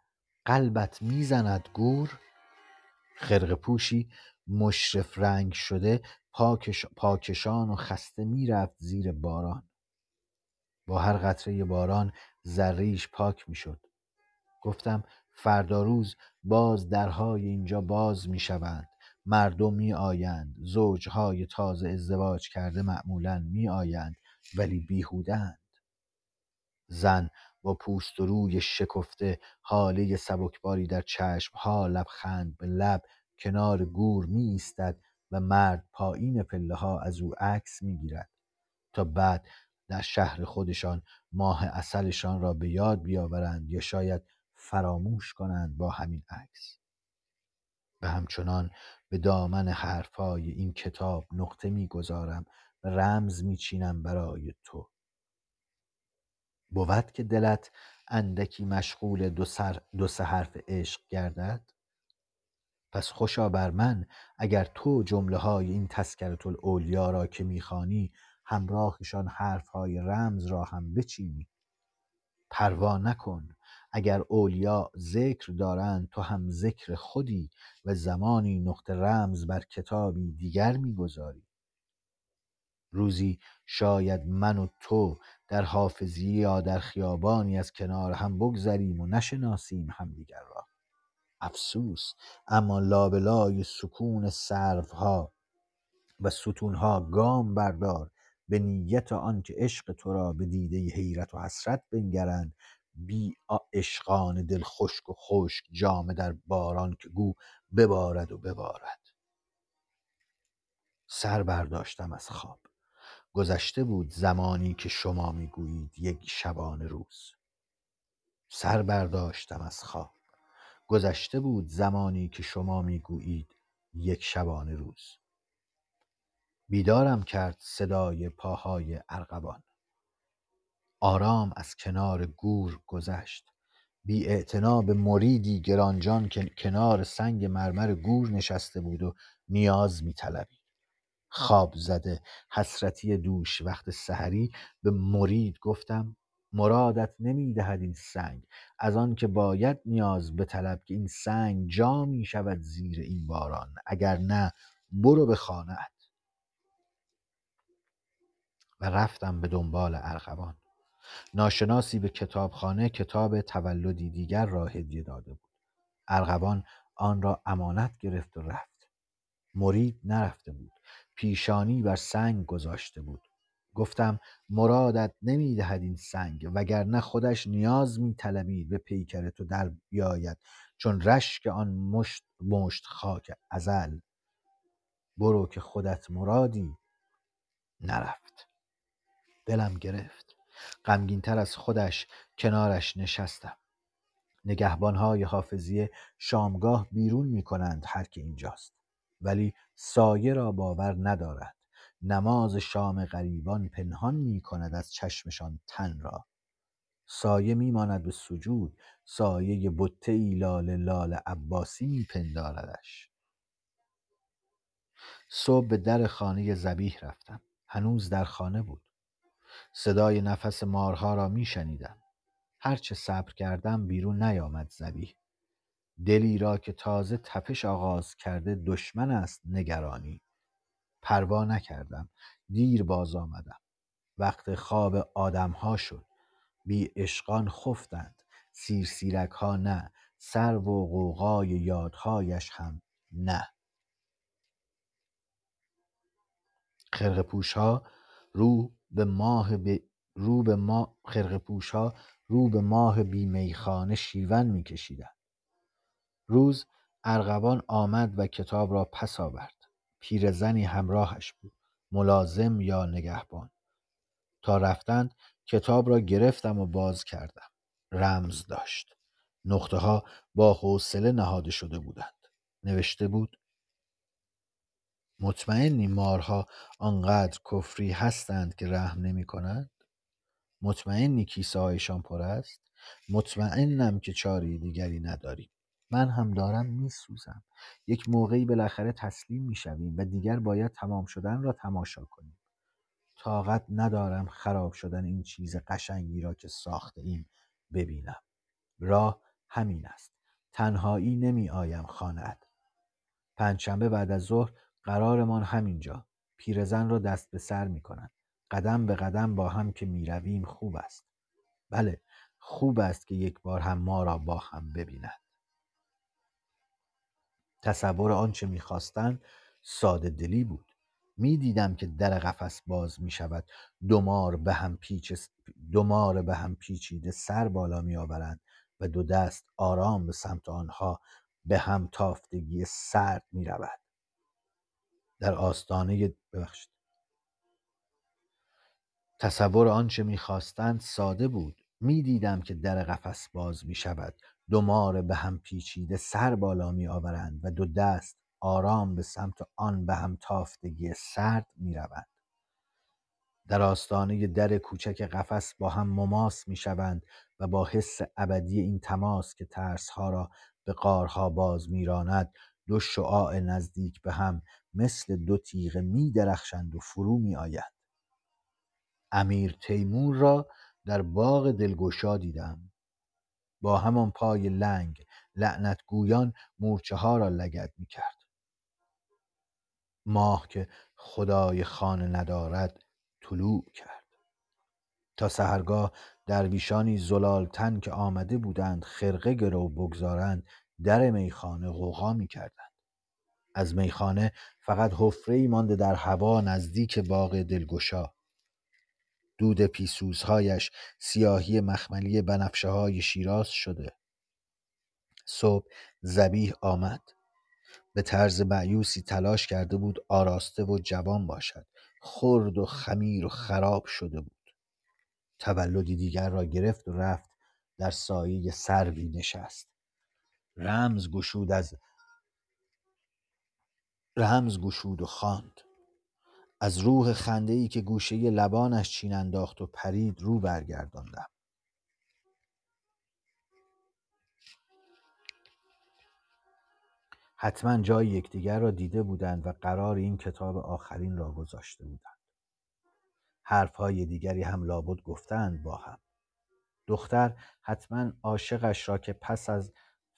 قلبت می‌زند گور؟ خرق پوشی مشرف رنگ شده پاکش پاکشان و خسته می‌رفت زیر باران. با هر قطره باران ذریش پاک می‌شد. گفتم فردا روز باز درهای اینجا باز می‌شوند. مردم می آیند زوجهای تازه ازدواج کرده معمولا می آیند ولی بیهودند زن با پوست و روی شکفته حاله سبکباری در چشم ها لبخند به لب کنار گور می ایستد و مرد پایین پله ها از او عکس می گیرد تا بعد در شهر خودشان ماه اصلشان را به یاد بیاورند یا شاید فراموش کنند با همین عکس. و همچنان به دامن حرفهای این کتاب نقطه می‌گذارم و رمز میچینم برای تو. بود که دلت اندکی مشغول دو, سر دو سه حرف عشق گردد؟ پس خوشا بر من اگر تو جمله های این تذکرت الاولیا را که می‌خوانی همراهشان حرف های رمز را هم بچینی. پروا نکن اگر اولیا ذکر دارند تو هم ذکر خودی و زمانی نقطه رمز بر کتابی دیگر می‌گذاری. روزی شاید من و تو در حافظی یا در خیابانی از کنار هم بگذریم و نشناسیم همدیگر را. افسوس اما لابلای سکون سروها و ستونها گام بردار به نیت آنکه عشق تو را به دیده حیرت و حسرت بنگرند بی عشقان دل خشک و خشک جامه در باران که گو ببارد و ببارد. سر برداشتم از خواب. گذشته بود زمانی که شما می‌گویید یک شبانه روز. سر برداشتم از خواب. گذشته بود زمانی که شما می‌گویید یک شبانه روز. بیدارم کرد صدای پاهای ارغوان. آرام از کنار گور گذشت. بی به مریدی گرانجان که کنار سنگ مرمر گور نشسته بود و نیاز می خواب زده حسرتی دوش وقت سحری به مرید گفتم مرادت نمی دهد این سنگ. از آن که باید نیاز بطلب که این سنگ جا می شود زیر این باران اگر نه برو به خانهت و رفتم به دنبال ارغوان. ناشناسی به کتابخانه کتاب تولدی دیگر را هدیه داده بود. ارغوان آن را امانت گرفت و رفت. مرید نرفته بود. پیشانی بر سنگ گذاشته بود. گفتم مرادت نمی‌دهد این سنگ وگرنه خودش نیاز میطلبید به پیکر تو در بیاید چون رشک آن مشت مشت خاک ازل. برو که خودت مرادی. نرفت. دلم گرفت. غمگینتر از خودش کنارش نشستم. نگهبانهای حافظیه شامگاه بیرون می کنند هر که اینجاست. ولی سایه را باور ندارد. نماز شام غریبان پنهان می کند از چشمشان تن را. سایه میماند به سجود. سایه بته ای لال لال عباسی میپنداردش. صبح به در خانه زبیح رفتم. هنوز در خانه بود. صدای نفس مارها را میشنیدم هرچه صبر کردم بیرون نیامد زبیح دلی را که تازه تپش آغاز کرده دشمن است نگرانی. پروا نکردم. دیر باز آمدم. وقت خواب آدمها شد. بی عشقان خفتند. سیرسیرک ها نه. سر و غوغای یادهایش هم نه. خرق پوش ها رو به ماه رو به ما خرقه پوشها رو به ماه بی میخانه شیون میکشیدند. روز ارغوان آمد و کتاب را پس آورد. پیرزنی همراهش بود ملازم یا نگهبان. تا رفتند کتاب را گرفتم و باز کردم. رمز داشت. نقطه ها با حوصله نهاده شده بودند. نوشته بود مطمئنی مارها آنقدر کفری هستند که رحم نمی کنند؟ مطمئنی کیسه هایشان پر است؟ مطمئنم که چاری دیگری نداریم. من هم دارم میسوزم یک موقعی بالاخره تسلیم می‌شویم و دیگر باید تمام شدن را تماشا کنیم. طاقت ندارم خراب شدن این چیز قشنگی را که ساخته ایم ببینم. راه همین است. تنهایی نمی آیم خانه پنجشنبه بعد از ظهر قرارمان همینجا. پیرزن را دست به سر می کنند قدم به قدم با هم که می رویم خوب است. بله خوب است که یک بار هم ما را با هم ببینند تصور آنچه می‌خواستند ساده دلی بود. می‌دیدم که در قفس باز می شود دمار به هم پیچ دمار به هم پیچیده سر بالا می آورند و دو دست آرام به سمت آنها به هم تافتگی سرد می رود در آستانه ببخشید. تصور آنچه می‌خواستند ساده بود. می‌دیدم که در قفس باز می شود دو مار به هم پیچیده سر بالا می آورند و دو دست آرام به سمت آن به هم تافتگی سرد می روند. در آستانه در کوچک قفس با هم مماس می شوند و با حس ابدی این تماس که ترسها را به قارها باز میراند دو شعاع نزدیک به هم مثل دو تیغه می درخشند و فرو می آیند. امیر تیمور را در باغ دلگشا دیدم. با همان پای لنگ لعنت گویان مورچه ها را لگد می کرد ماه که خدای خانه ندارد طلوع کرد. تا سهرگاه درویشانی زلالتن که آمده بودند خرقه گرو بگذارند در میخانه غوغا می کردند. از میخانه فقط حفره مانده در هوا نزدیک باغ دلگشا. دود پیسوزهایش سیاهی مخملی بنفشه های شیراز شده. صبح زبیح آمد. به طرز معیوسی تلاش کرده بود آراسته و جوان باشد. خرد و خمیر و خراب شده بود. تولدی دیگر را گرفت و رفت در سایه سروی نشست. رمز گشود از رمز گشود و خواند. از روح خنده ای که گوشه لبانش چین انداخت و پرید رو برگرداندم. حتما جای یکدیگر را دیده بودند و قرار این کتاب آخرین را گذاشته بودند. حرفهای دیگری هم لابد گفتند با هم. دختر حتما عاشقش را که پس از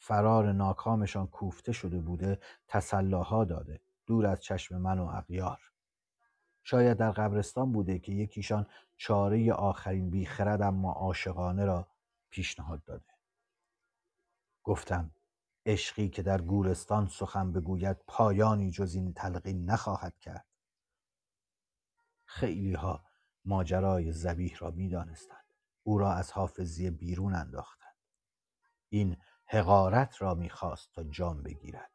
فرار ناکامشان کوفته شده بوده تسلاها داده. دور از چشم من و اغیار. شاید در قبرستان بوده که یکیشان چاره آخرین بیخرد اما عاشقانه را پیشنهاد داده. گفتم عشقی که در گورستان سخن بگوید پایانی جز این تلقین نخواهد کرد. خیلی ها ماجرای زبیح را می‌دانستند. او را از حافظیه بیرون انداختند. این حقارت را می‌خواست تا جان بگیرد.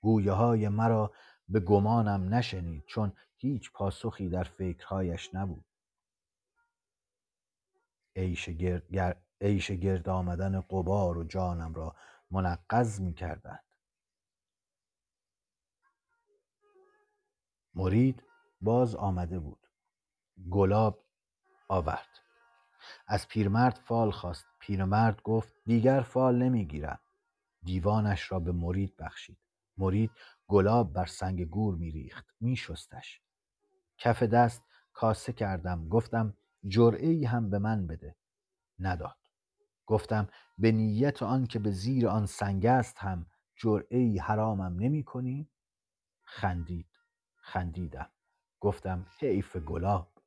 گویه های مرا به گمانم نشنید چون هیچ پاسخی در فکرهایش نبود. عیش گرد, عیش گرد آمدن قبار و جانم را منقض می کردند مرید باز آمده بود. گلاب آورد. از پیرمرد فال خواست. پیرمرد گفت دیگر فال نمی‌گیرم. دیوانش را به مرید بخشید. مرید گلاب بر سنگ گور میریخت. میشستش. کف دست کاسه کردم. گفتم جرعه ای هم به من بده. نداد. گفتم به نیت آن که به زیر آن سنگ است هم جرعه ای حرامم نمی کنی؟ خندید. خندیدم. گفتم حیف گلاب.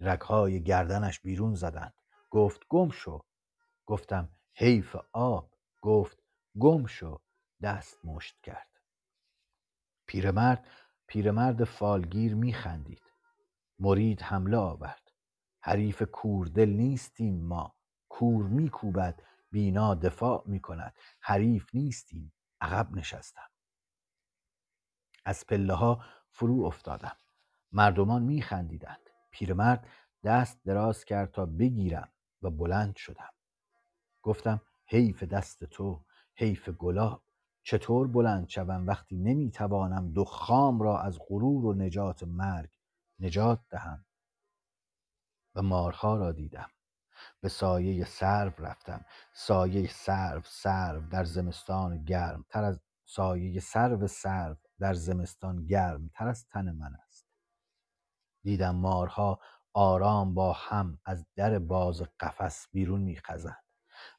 رگهای گردنش بیرون زدند. گفت گم شو. گفتم حیف آب. گفت گم شو. دست مشت کرد. پیرمرد پیرمرد فالگیر میخندید. مرید حمله آورد. حریف کوردل نیستیم ما. کور میکوبد بینا دفاع می‌کند. حریف نیستیم. عقب نشستم. از پله ها فرو افتادم. مردمان میخندیدند. پیرمرد دست دراز کرد تا بگیرم و بلند شدم. گفتم حیف دست تو حیف گلاب چطور بلند شوم وقتی نمی‌توانم دخام را از غرور و نجات مرگ نجات دهم؟ و مارها را دیدم. به سایه سرو رفتم. سایه سرو سرو در زمستان گرم. تر از سایه سرو سرو در زمستان گرم. تر از تن من دیدم مارها آرام با هم از در باز قفس بیرون میخزند.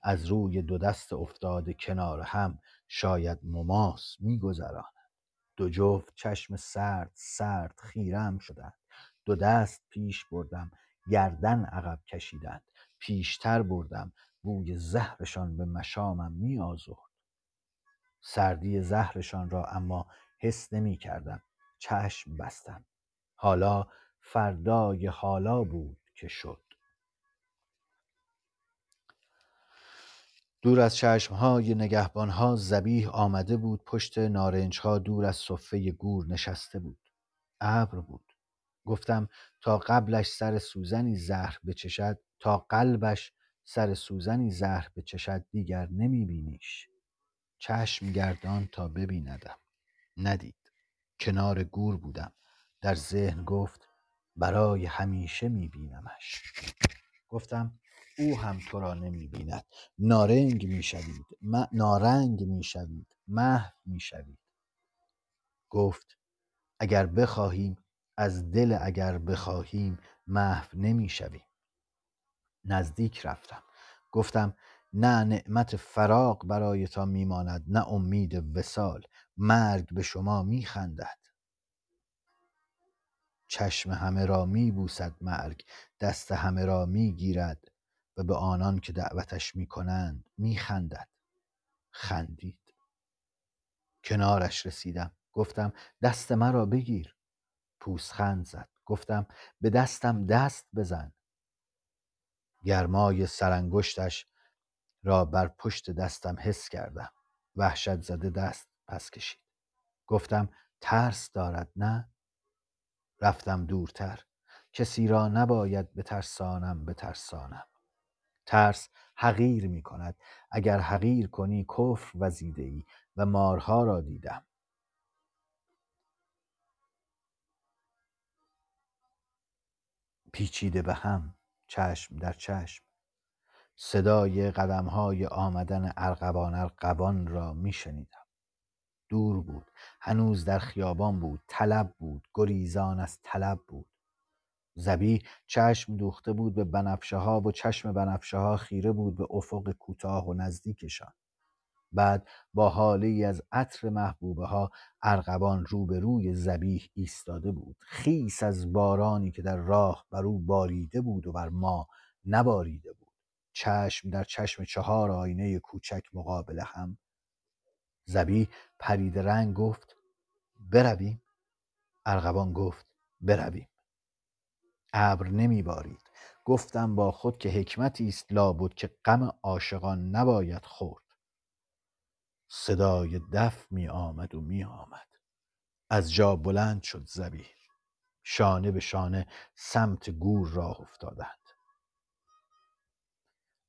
از روی دو دست افتاده کنار هم شاید مماس میگذرانند دو جفت چشم سرد سرد خیرم شدند. دو دست پیش بردم گردن عقب کشیدند. پیشتر بردم بوی زهرشان به مشامم می آزرد سردی زهرشان را اما حس نمی کردم چشم بستم. حالا فردای حالا بود که شد. دور از چشمهای نگهبانها زبیح آمده بود پشت نارنجها دور از صفه گور نشسته بود. ابر بود. گفتم تا قبلش سر سوزنی زهر بچشد تا قلبش سر سوزنی زهر بچشد دیگر نمیبینیش. چشم گردان تا ببیندم. ندید. کنار گور بودم. در ذهن گفت برای همیشه میبینمش. گفتم او هم تو را نمی‌بیند. نارنگ می‌شوید. م... نارنگ می‌شوید. محو می‌شوید. گفت اگر بخواهیم از دل اگر بخواهیم محو نمی‌شویم. نزدیک رفتم. گفتم نه نعمت فراق برایتان میماند نه امید وصال. مرگ به شما میخندد. چشم همه را میبوسد مرگ دست همه را می‌گیرد و به آنان که دعوتش می‌کنند میخندد. خندید. کنارش رسیدم. گفتم دست مرا بگیر. پوزخند زد. گفتم به دستم دست بزن. گرمای سرانگشتش را بر پشت دستم حس کردم. وحشت زده دست پس کشید. گفتم ترس دارد نه؟ رفتم دورتر. کسی را نباید بترسانم بترسانم. ترس حقیر می کند اگر حقیر کنی کفر وزیده ای و مارها را دیدم. پیچیده به هم چشم در چشم. صدای قدمهای آمدن ارغوان ارغوان را می شنیدم دور بود. هنوز در خیابان بود. طلب بود. گریزان از طلب بود. زبی چشم دوخته بود به بنفشه ها و چشم بنفشه ها خیره بود به افق کوتاه و نزدیکشان. بعد با حاله ای از عطر محبوبه ها ارغوان روبروی زبیح ایستاده بود. خیس از بارانی که در راه بر او باریده بود و بر ما نباریده بود. چشم در چشم چهار آینه کوچک مقابل هم زبی پرید رنگ گفت برویم. ارغوان گفت برویم. ابر نمی بارید. گفتم با خود که حکمتی است لابد که غم عاشقان نباید خورد. صدای دف می آمد و می آمد. از جا بلند شد زبی شانه به شانه سمت گور راه افتادند.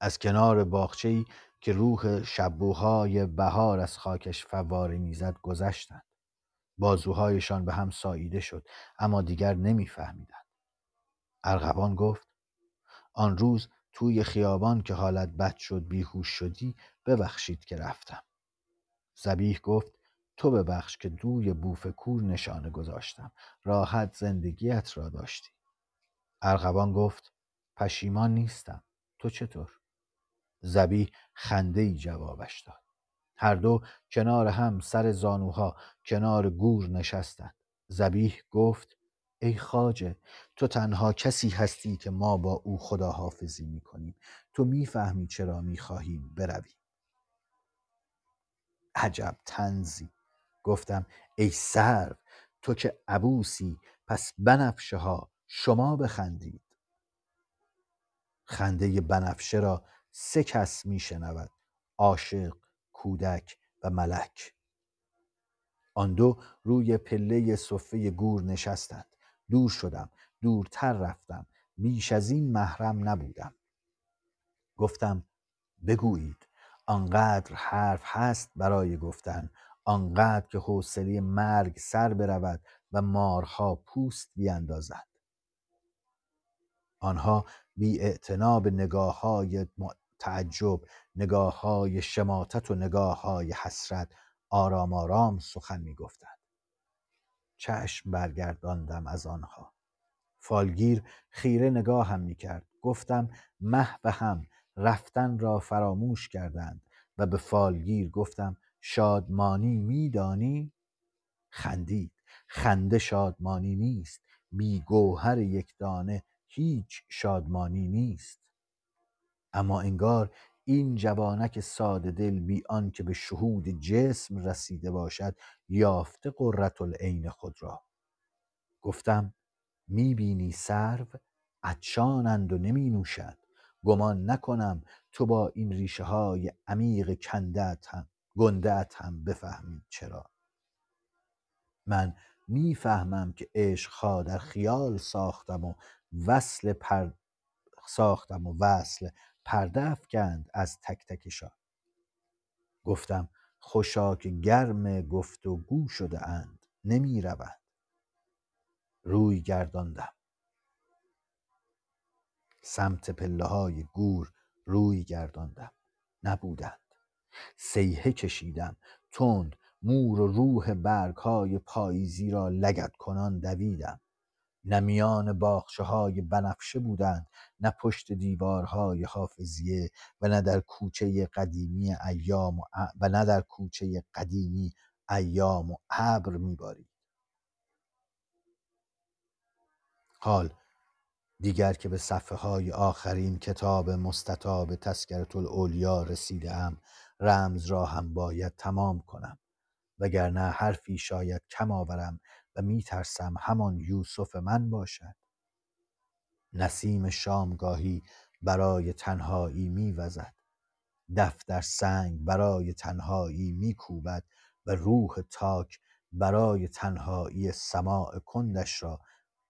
از کنار باغچه‌ای که روح شبوهای بهار از خاکش فواره می‌زد گذشتند. بازوهایشان به هم ساییده شد اما دیگر نمیفهمیدند. ارغوان گفت آن روز توی خیابان که حالت بد شد بیهوش شدی ببخشید که رفتم. زبیح گفت تو ببخش که دوی بوف کور نشانه گذاشتم راحت زندگیت را داشتی. ارغوان گفت پشیمان نیستم. تو چطور؟ زبیح خنده ای جوابش داد. هر دو کنار هم سر زانوها کنار گور نشستند. زبیح گفت ای خاجه تو تنها کسی هستی که ما با او خداحافظی می کنیم تو می‌فهمی چرا می‌خواهیم برویم. عجب تنزی گفتم ای سرو تو که عبوسی پس بنفشه ها شما بخندید. خنده بنفشه را سه کس می شنود عاشق کودک و ملک. آن دو روی پله صفه گور نشستند. دور شدم دورتر رفتم. بیش از این محرم نبودم. گفتم بگویید آنقدر حرف هست برای گفتن. آنقدر که حوصله مرگ سر برود و مارها پوست بیاندازد آنها بی به نگاه های تعجب نگاه های شماتت و نگاه های حسرت آرام آرام سخن می گفتند. چشم برگرداندم از آنها. فالگیر خیره نگاه هم می کرد گفتم مه به هم رفتن را فراموش کردند و به فالگیر گفتم شادمانی میدانی؟ خندید. خنده شادمانی نیست. بی گوهر یک دانه هیچ شادمانی نیست. اما انگار این جوانک ساده دل بی که به شهود جسم رسیده باشد یافته قررت العین خود را. گفتم می‌بینی سرو؟ عطشانند و نمی نوشند گمان نکنم تو با این ریشه های عمیق کندت هم گندت هم بفهمی چرا. من می‌فهمم که عشقها در خیال ساختم و وصل پر ساختم و وصل پرده افکند از تک تکشان گفتم خوشا که گرم گفت و گو شده اند نمی روند روی گرداندم. سمت پله های گور روی گرداندم. نبودند. سیحه کشیدم. تند مور و روح برگ های پاییزی را لگت کنان دویدم. نه میان باخشه های بنفشه بودند نه پشت دیوارهای حافظیه و نه در کوچه قدیمی ایام و, و نه در کوچه قدیمی ایام و ابر میبارید. حال دیگر که به صفحه های آخرین کتاب مستطاب تسکرت الاولیا رسیده ام رمز را هم باید تمام کنم وگرنه حرفی شاید کم آورم و میترسم همان یوسف من باشد. نسیم شامگاهی برای تنهایی میوزد. دفتر سنگ برای تنهایی میکوبد و روح تاک برای تنهایی سماع کندش را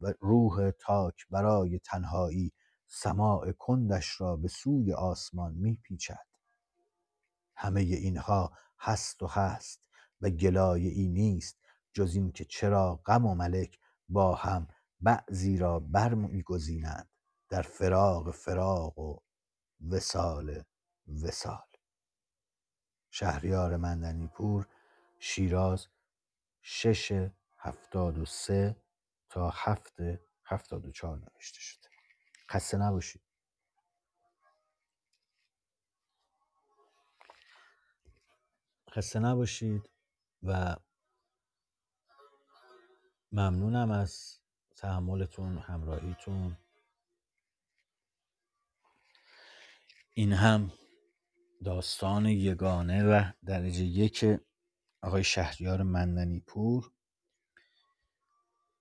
و روح تاک برای تنهایی سماع کندش را به سوی آسمان میپیچد. همه اینها هست و هست و گلایه ای نیست جز این که چرا غم و ملک با هم بعضی را بر میگزینند در فراق فراق و وسال وسال شهریار مندنیپور شیراز شش هفتاد و سه تا هفت هفتاد و چهار نوشته شده. خسته نباشید. خسته نباشید و ممنونم از تحملتون همراهیتون. این هم داستان یگانه و درجه یک آقای شهریار مندنی پور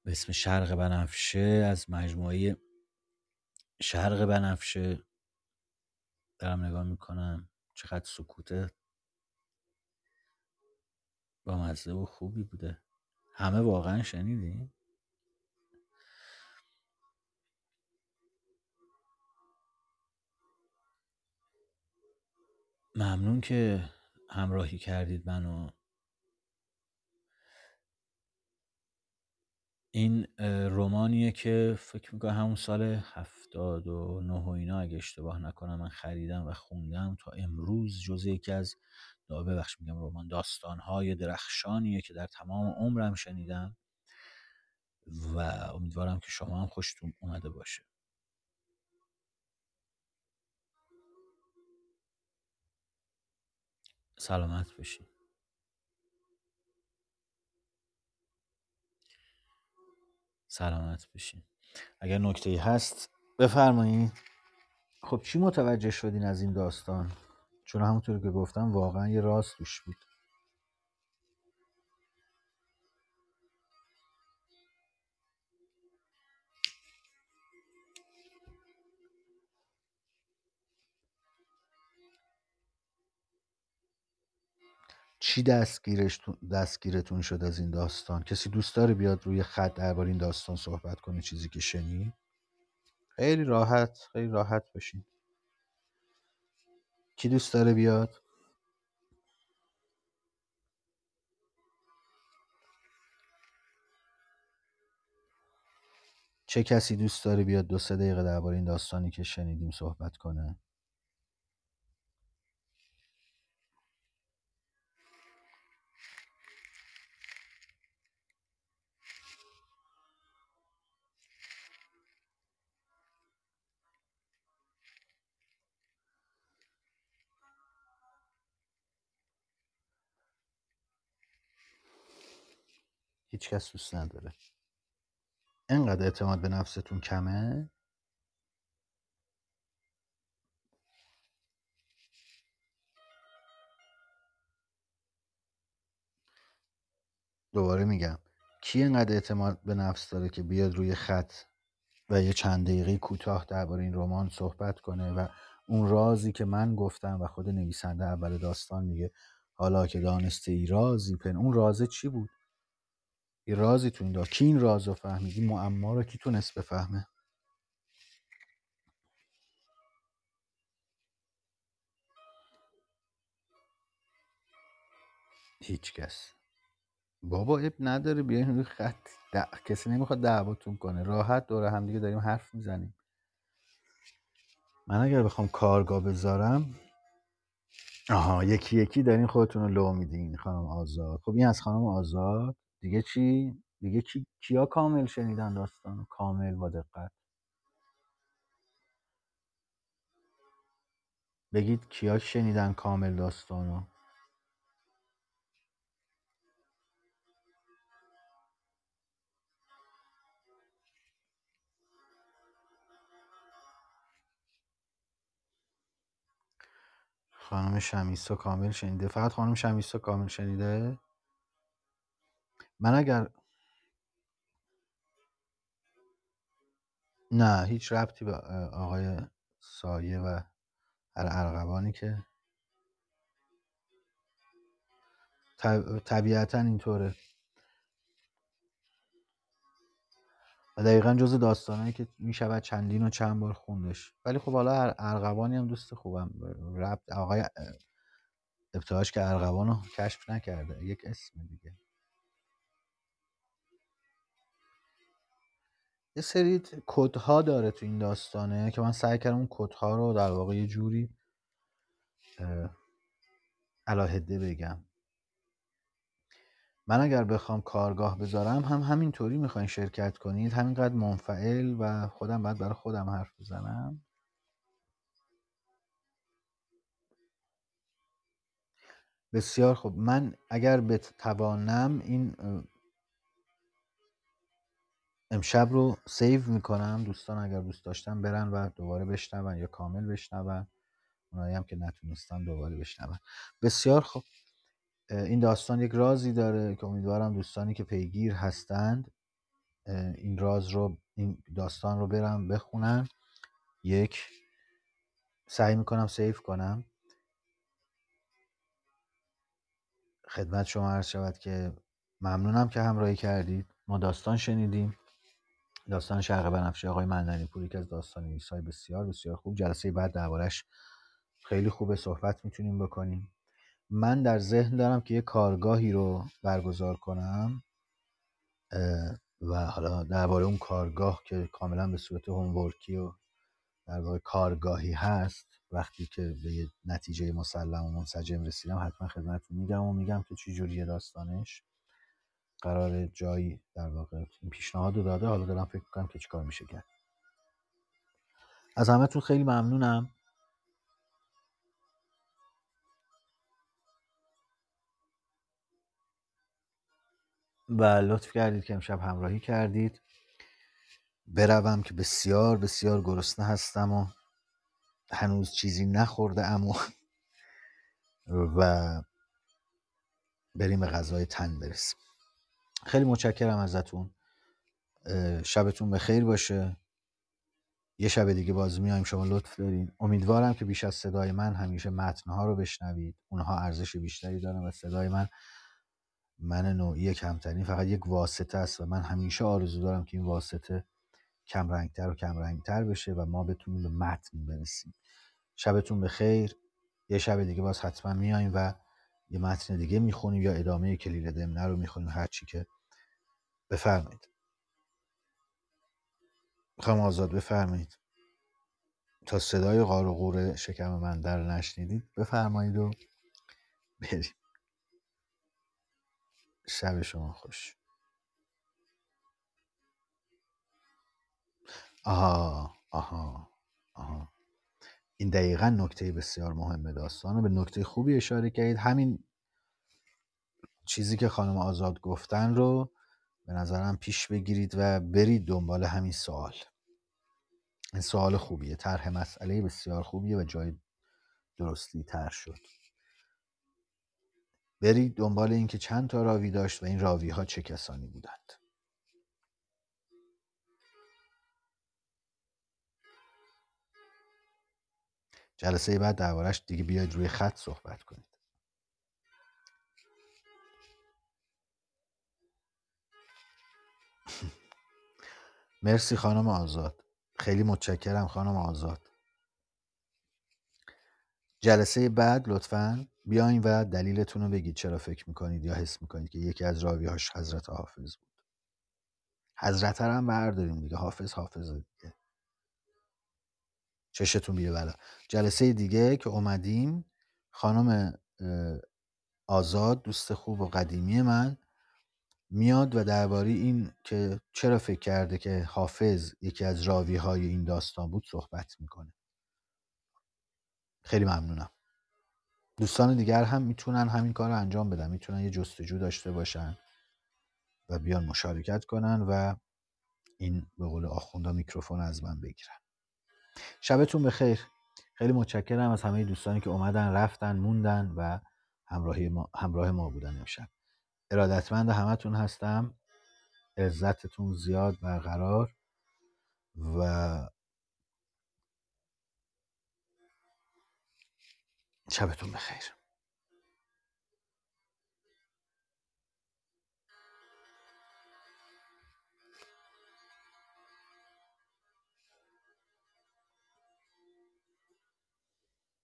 به اسم شرق بنفشه از مجموعه شرق بنفشه دارم نگاه می‌کنم. چقدر سکوته. با مزه و خوبی بوده. همه واقعا شنیدین ممنون که همراهی کردید منو. این رومانیه که فکر می‌کنم همون سال هفتاد و نه و اینا اگه اشتباه نکنم من خریدم و خوندم تا امروز جز یکی از ببخش میگم رمان داستانهای درخشانیه که در تمام عمرم شنیدم و امیدوارم که شما هم خوشتون اومده باشه. سلامت باشین سلامت بشین اگر نکته هست بفرمایید. خب چی متوجه شدین از این داستان؟ چون همونطور که گفتم واقعا یه راست توش بود. چی دستگیرش دستگیرتون شد از این داستان؟ کسی دوست داره بیاد روی خط درباره این داستان صحبت کنه چیزی که شنید؟ خیلی راحت خیلی راحت باشین کی دوست داره بیاد؟ چه کسی دوست داره بیاد؟ دو سه دقیقه درباره این داستانی که شنیدیم صحبت کنه. هیچ کس دوست نداره. انقدر اعتماد به نفستون کمه؟ دوباره میگم. کی انقدر اعتماد به نفس داره که بیاد روی خط و یه چند دقیقه کوتاه درباره این رمان صحبت کنه و اون رازی که من گفتم و خود نویسنده اول داستان میگه حالا که دانسته ای رازی پن اون رازه چی بود؟ یه رازی تو این داشت کی این راز رو فهمید این معما رو کی تونست بفهمه؟ هیچ کس. بابا اب نداره بیاین روی خط د- کسی نمی‌خواد دعواتون کنه. راحت دور هم دیگه داریم حرف می‌زنیم. من اگر بخوام کارگاه بذارم آها یکی یکی دارین خودتون رو لو میدین خانم آزاد. خب این از خانم آزاد؟ دیگه چی؟ دیگه کی... کیا کامل شنیدن داستانو؟ کامل با دقت. بگید کیا شنیدن کامل داستانو؟ خانم شمیسا کامل شنیده؟ فقط خانم شمیسا کامل شنیده؟ من اگر نه هیچ ربطی به آقای سایه و ارغوانی که طب- طبیعتا اینطوره. و دقیقا جز داستانهایی که می‌شود چندین و چند بار خوندش. ولی خب حالا ارغوانی هم دوست خوبم. ربط آقای ابتهاج که ارغوان رو کشف نکرده. یک اسم دیگه. یه سری کدها داره تو این داستانه که من سعی کردم اون کدها رو در واقع یه جوری اه، علاهده بگم. من اگر بخوام کارگاه بذارم هم همینطوری می‌خواین شرکت کنید همینقدر منفعل و خودم باید برای خودم حرف بزنم. بسیار خوب. من اگر بتوانم این امشب رو سیو می‌کنم دوستان اگر دوست داشتن برن و دوباره بشنون یا کامل بشنون. اونایی هم که نتونستن دوباره بشنون. بسیار اه، این داستان یک رازی داره که امیدوارم دوستانی که پیگیر هستند این راز رو این داستان رو برم بخونن. یک سعی می‌کنم سیو کنم. خدمت شما عرض شود که ممنونم که همراهی کردید. ما داستان شنیدیم. داستان شرق بنفشه آقای مندنی پور یکی از داستان نویسای بسیار بسیار خوب. جلسه بعد دربارش خیلی خوبه صحبت می‌تونیم بکنیم. من در ذهن دارم که یه کارگاهی رو برگزار کنم و حالا درباره اون کارگاه که کاملا به صورت هومورکی و در واقع کارگاهی هست وقتی که به یه نتیجه مسلم و منسجم رسیدم حتما خدمتتون میگم و میگم که چی جوریه داستانش. قرار جایی در واقع این پیشنهاد رو داده. حالا دارم فکر کنم که چیکار میشه کرد. از همتون خیلی ممنونم. و لطف کردید که امشب همراهی کردید. بروم که بسیار بسیار گرسنه هستم و هنوز چیزی نخورده اما و بریم به غذای تن برسیم. خیلی متشکرم ازتون. شبتون بخیر باشه. یه شب دیگه باز میایم شما لطف دارین. امیدوارم که بیش از صدای من همیشه متنها رو بشنوید. اونها ارزش بیشتری دارن و صدای من من نوعی کمترین فقط یک واسطه است و من همیشه آرزو دارم که این واسطه کم رنگتر و کم رنگتر بشه و ما بتونیم به متن برسیم. شبتون به خیر یه شب دیگه باز حتما میایم و یه متن دیگه می‌خونیم یا ادامه کلید دمنه رو می‌خونیم هر چی که بفرمایید. می‌خوام آزاد بفرمایید. تا صدای غار و غور شکم من در نشنیدید بفرمایید و بریم. شب شما خوش. آها آها آها. این دقیقا نکته بسیار مهم داستانه به نکته خوبی اشاره کردید. همین چیزی که خانم آزاد گفتن رو به نظرم پیش بگیرید و برید دنبال همین سوال. این سوال خوبیه طرح مسئله بسیار خوبیه و جای درستی تر شد. برید دنبال اینکه چند تا راوی داشت و این راوی ها چه کسانی بودند. جلسه بعد دربارش دیگه بیاید روی خط صحبت کنید. مرسی خانم آزاد. خیلی متشکرم خانم آزاد. جلسه بعد لطفا بیاین و دلیلتون رو بگید چرا فکر می‌کنید یا حس می‌کنید که یکی از راویهاش حضرت حافظ بود. حضرت هم برداریم دیگه. حافظ حافظ دیگه. چشتون بیه بلا. جلسه دیگه که اومدیم خانم آزاد دوست خوب و قدیمی من میاد و درباره این که چرا فکر کرده که حافظ یکی از راوی های این داستان بود صحبت می‌کنه. خیلی ممنونم. دوستان دیگر هم می‌تونن همین کار رو انجام بدن می‌تونن یه جستجو داشته باشن و بیان مشارکت کنن و این به قول آخوندا میکروفون از من بگیرن. شبتون بخیر. خیلی متشکرم از همه دوستانی که اومدن رفتن موندن و همراهی ما, همراه ما بودن امشب. ارادتمند همتون هستم. عزتتون زیاد برقرار و شبتون بخیر.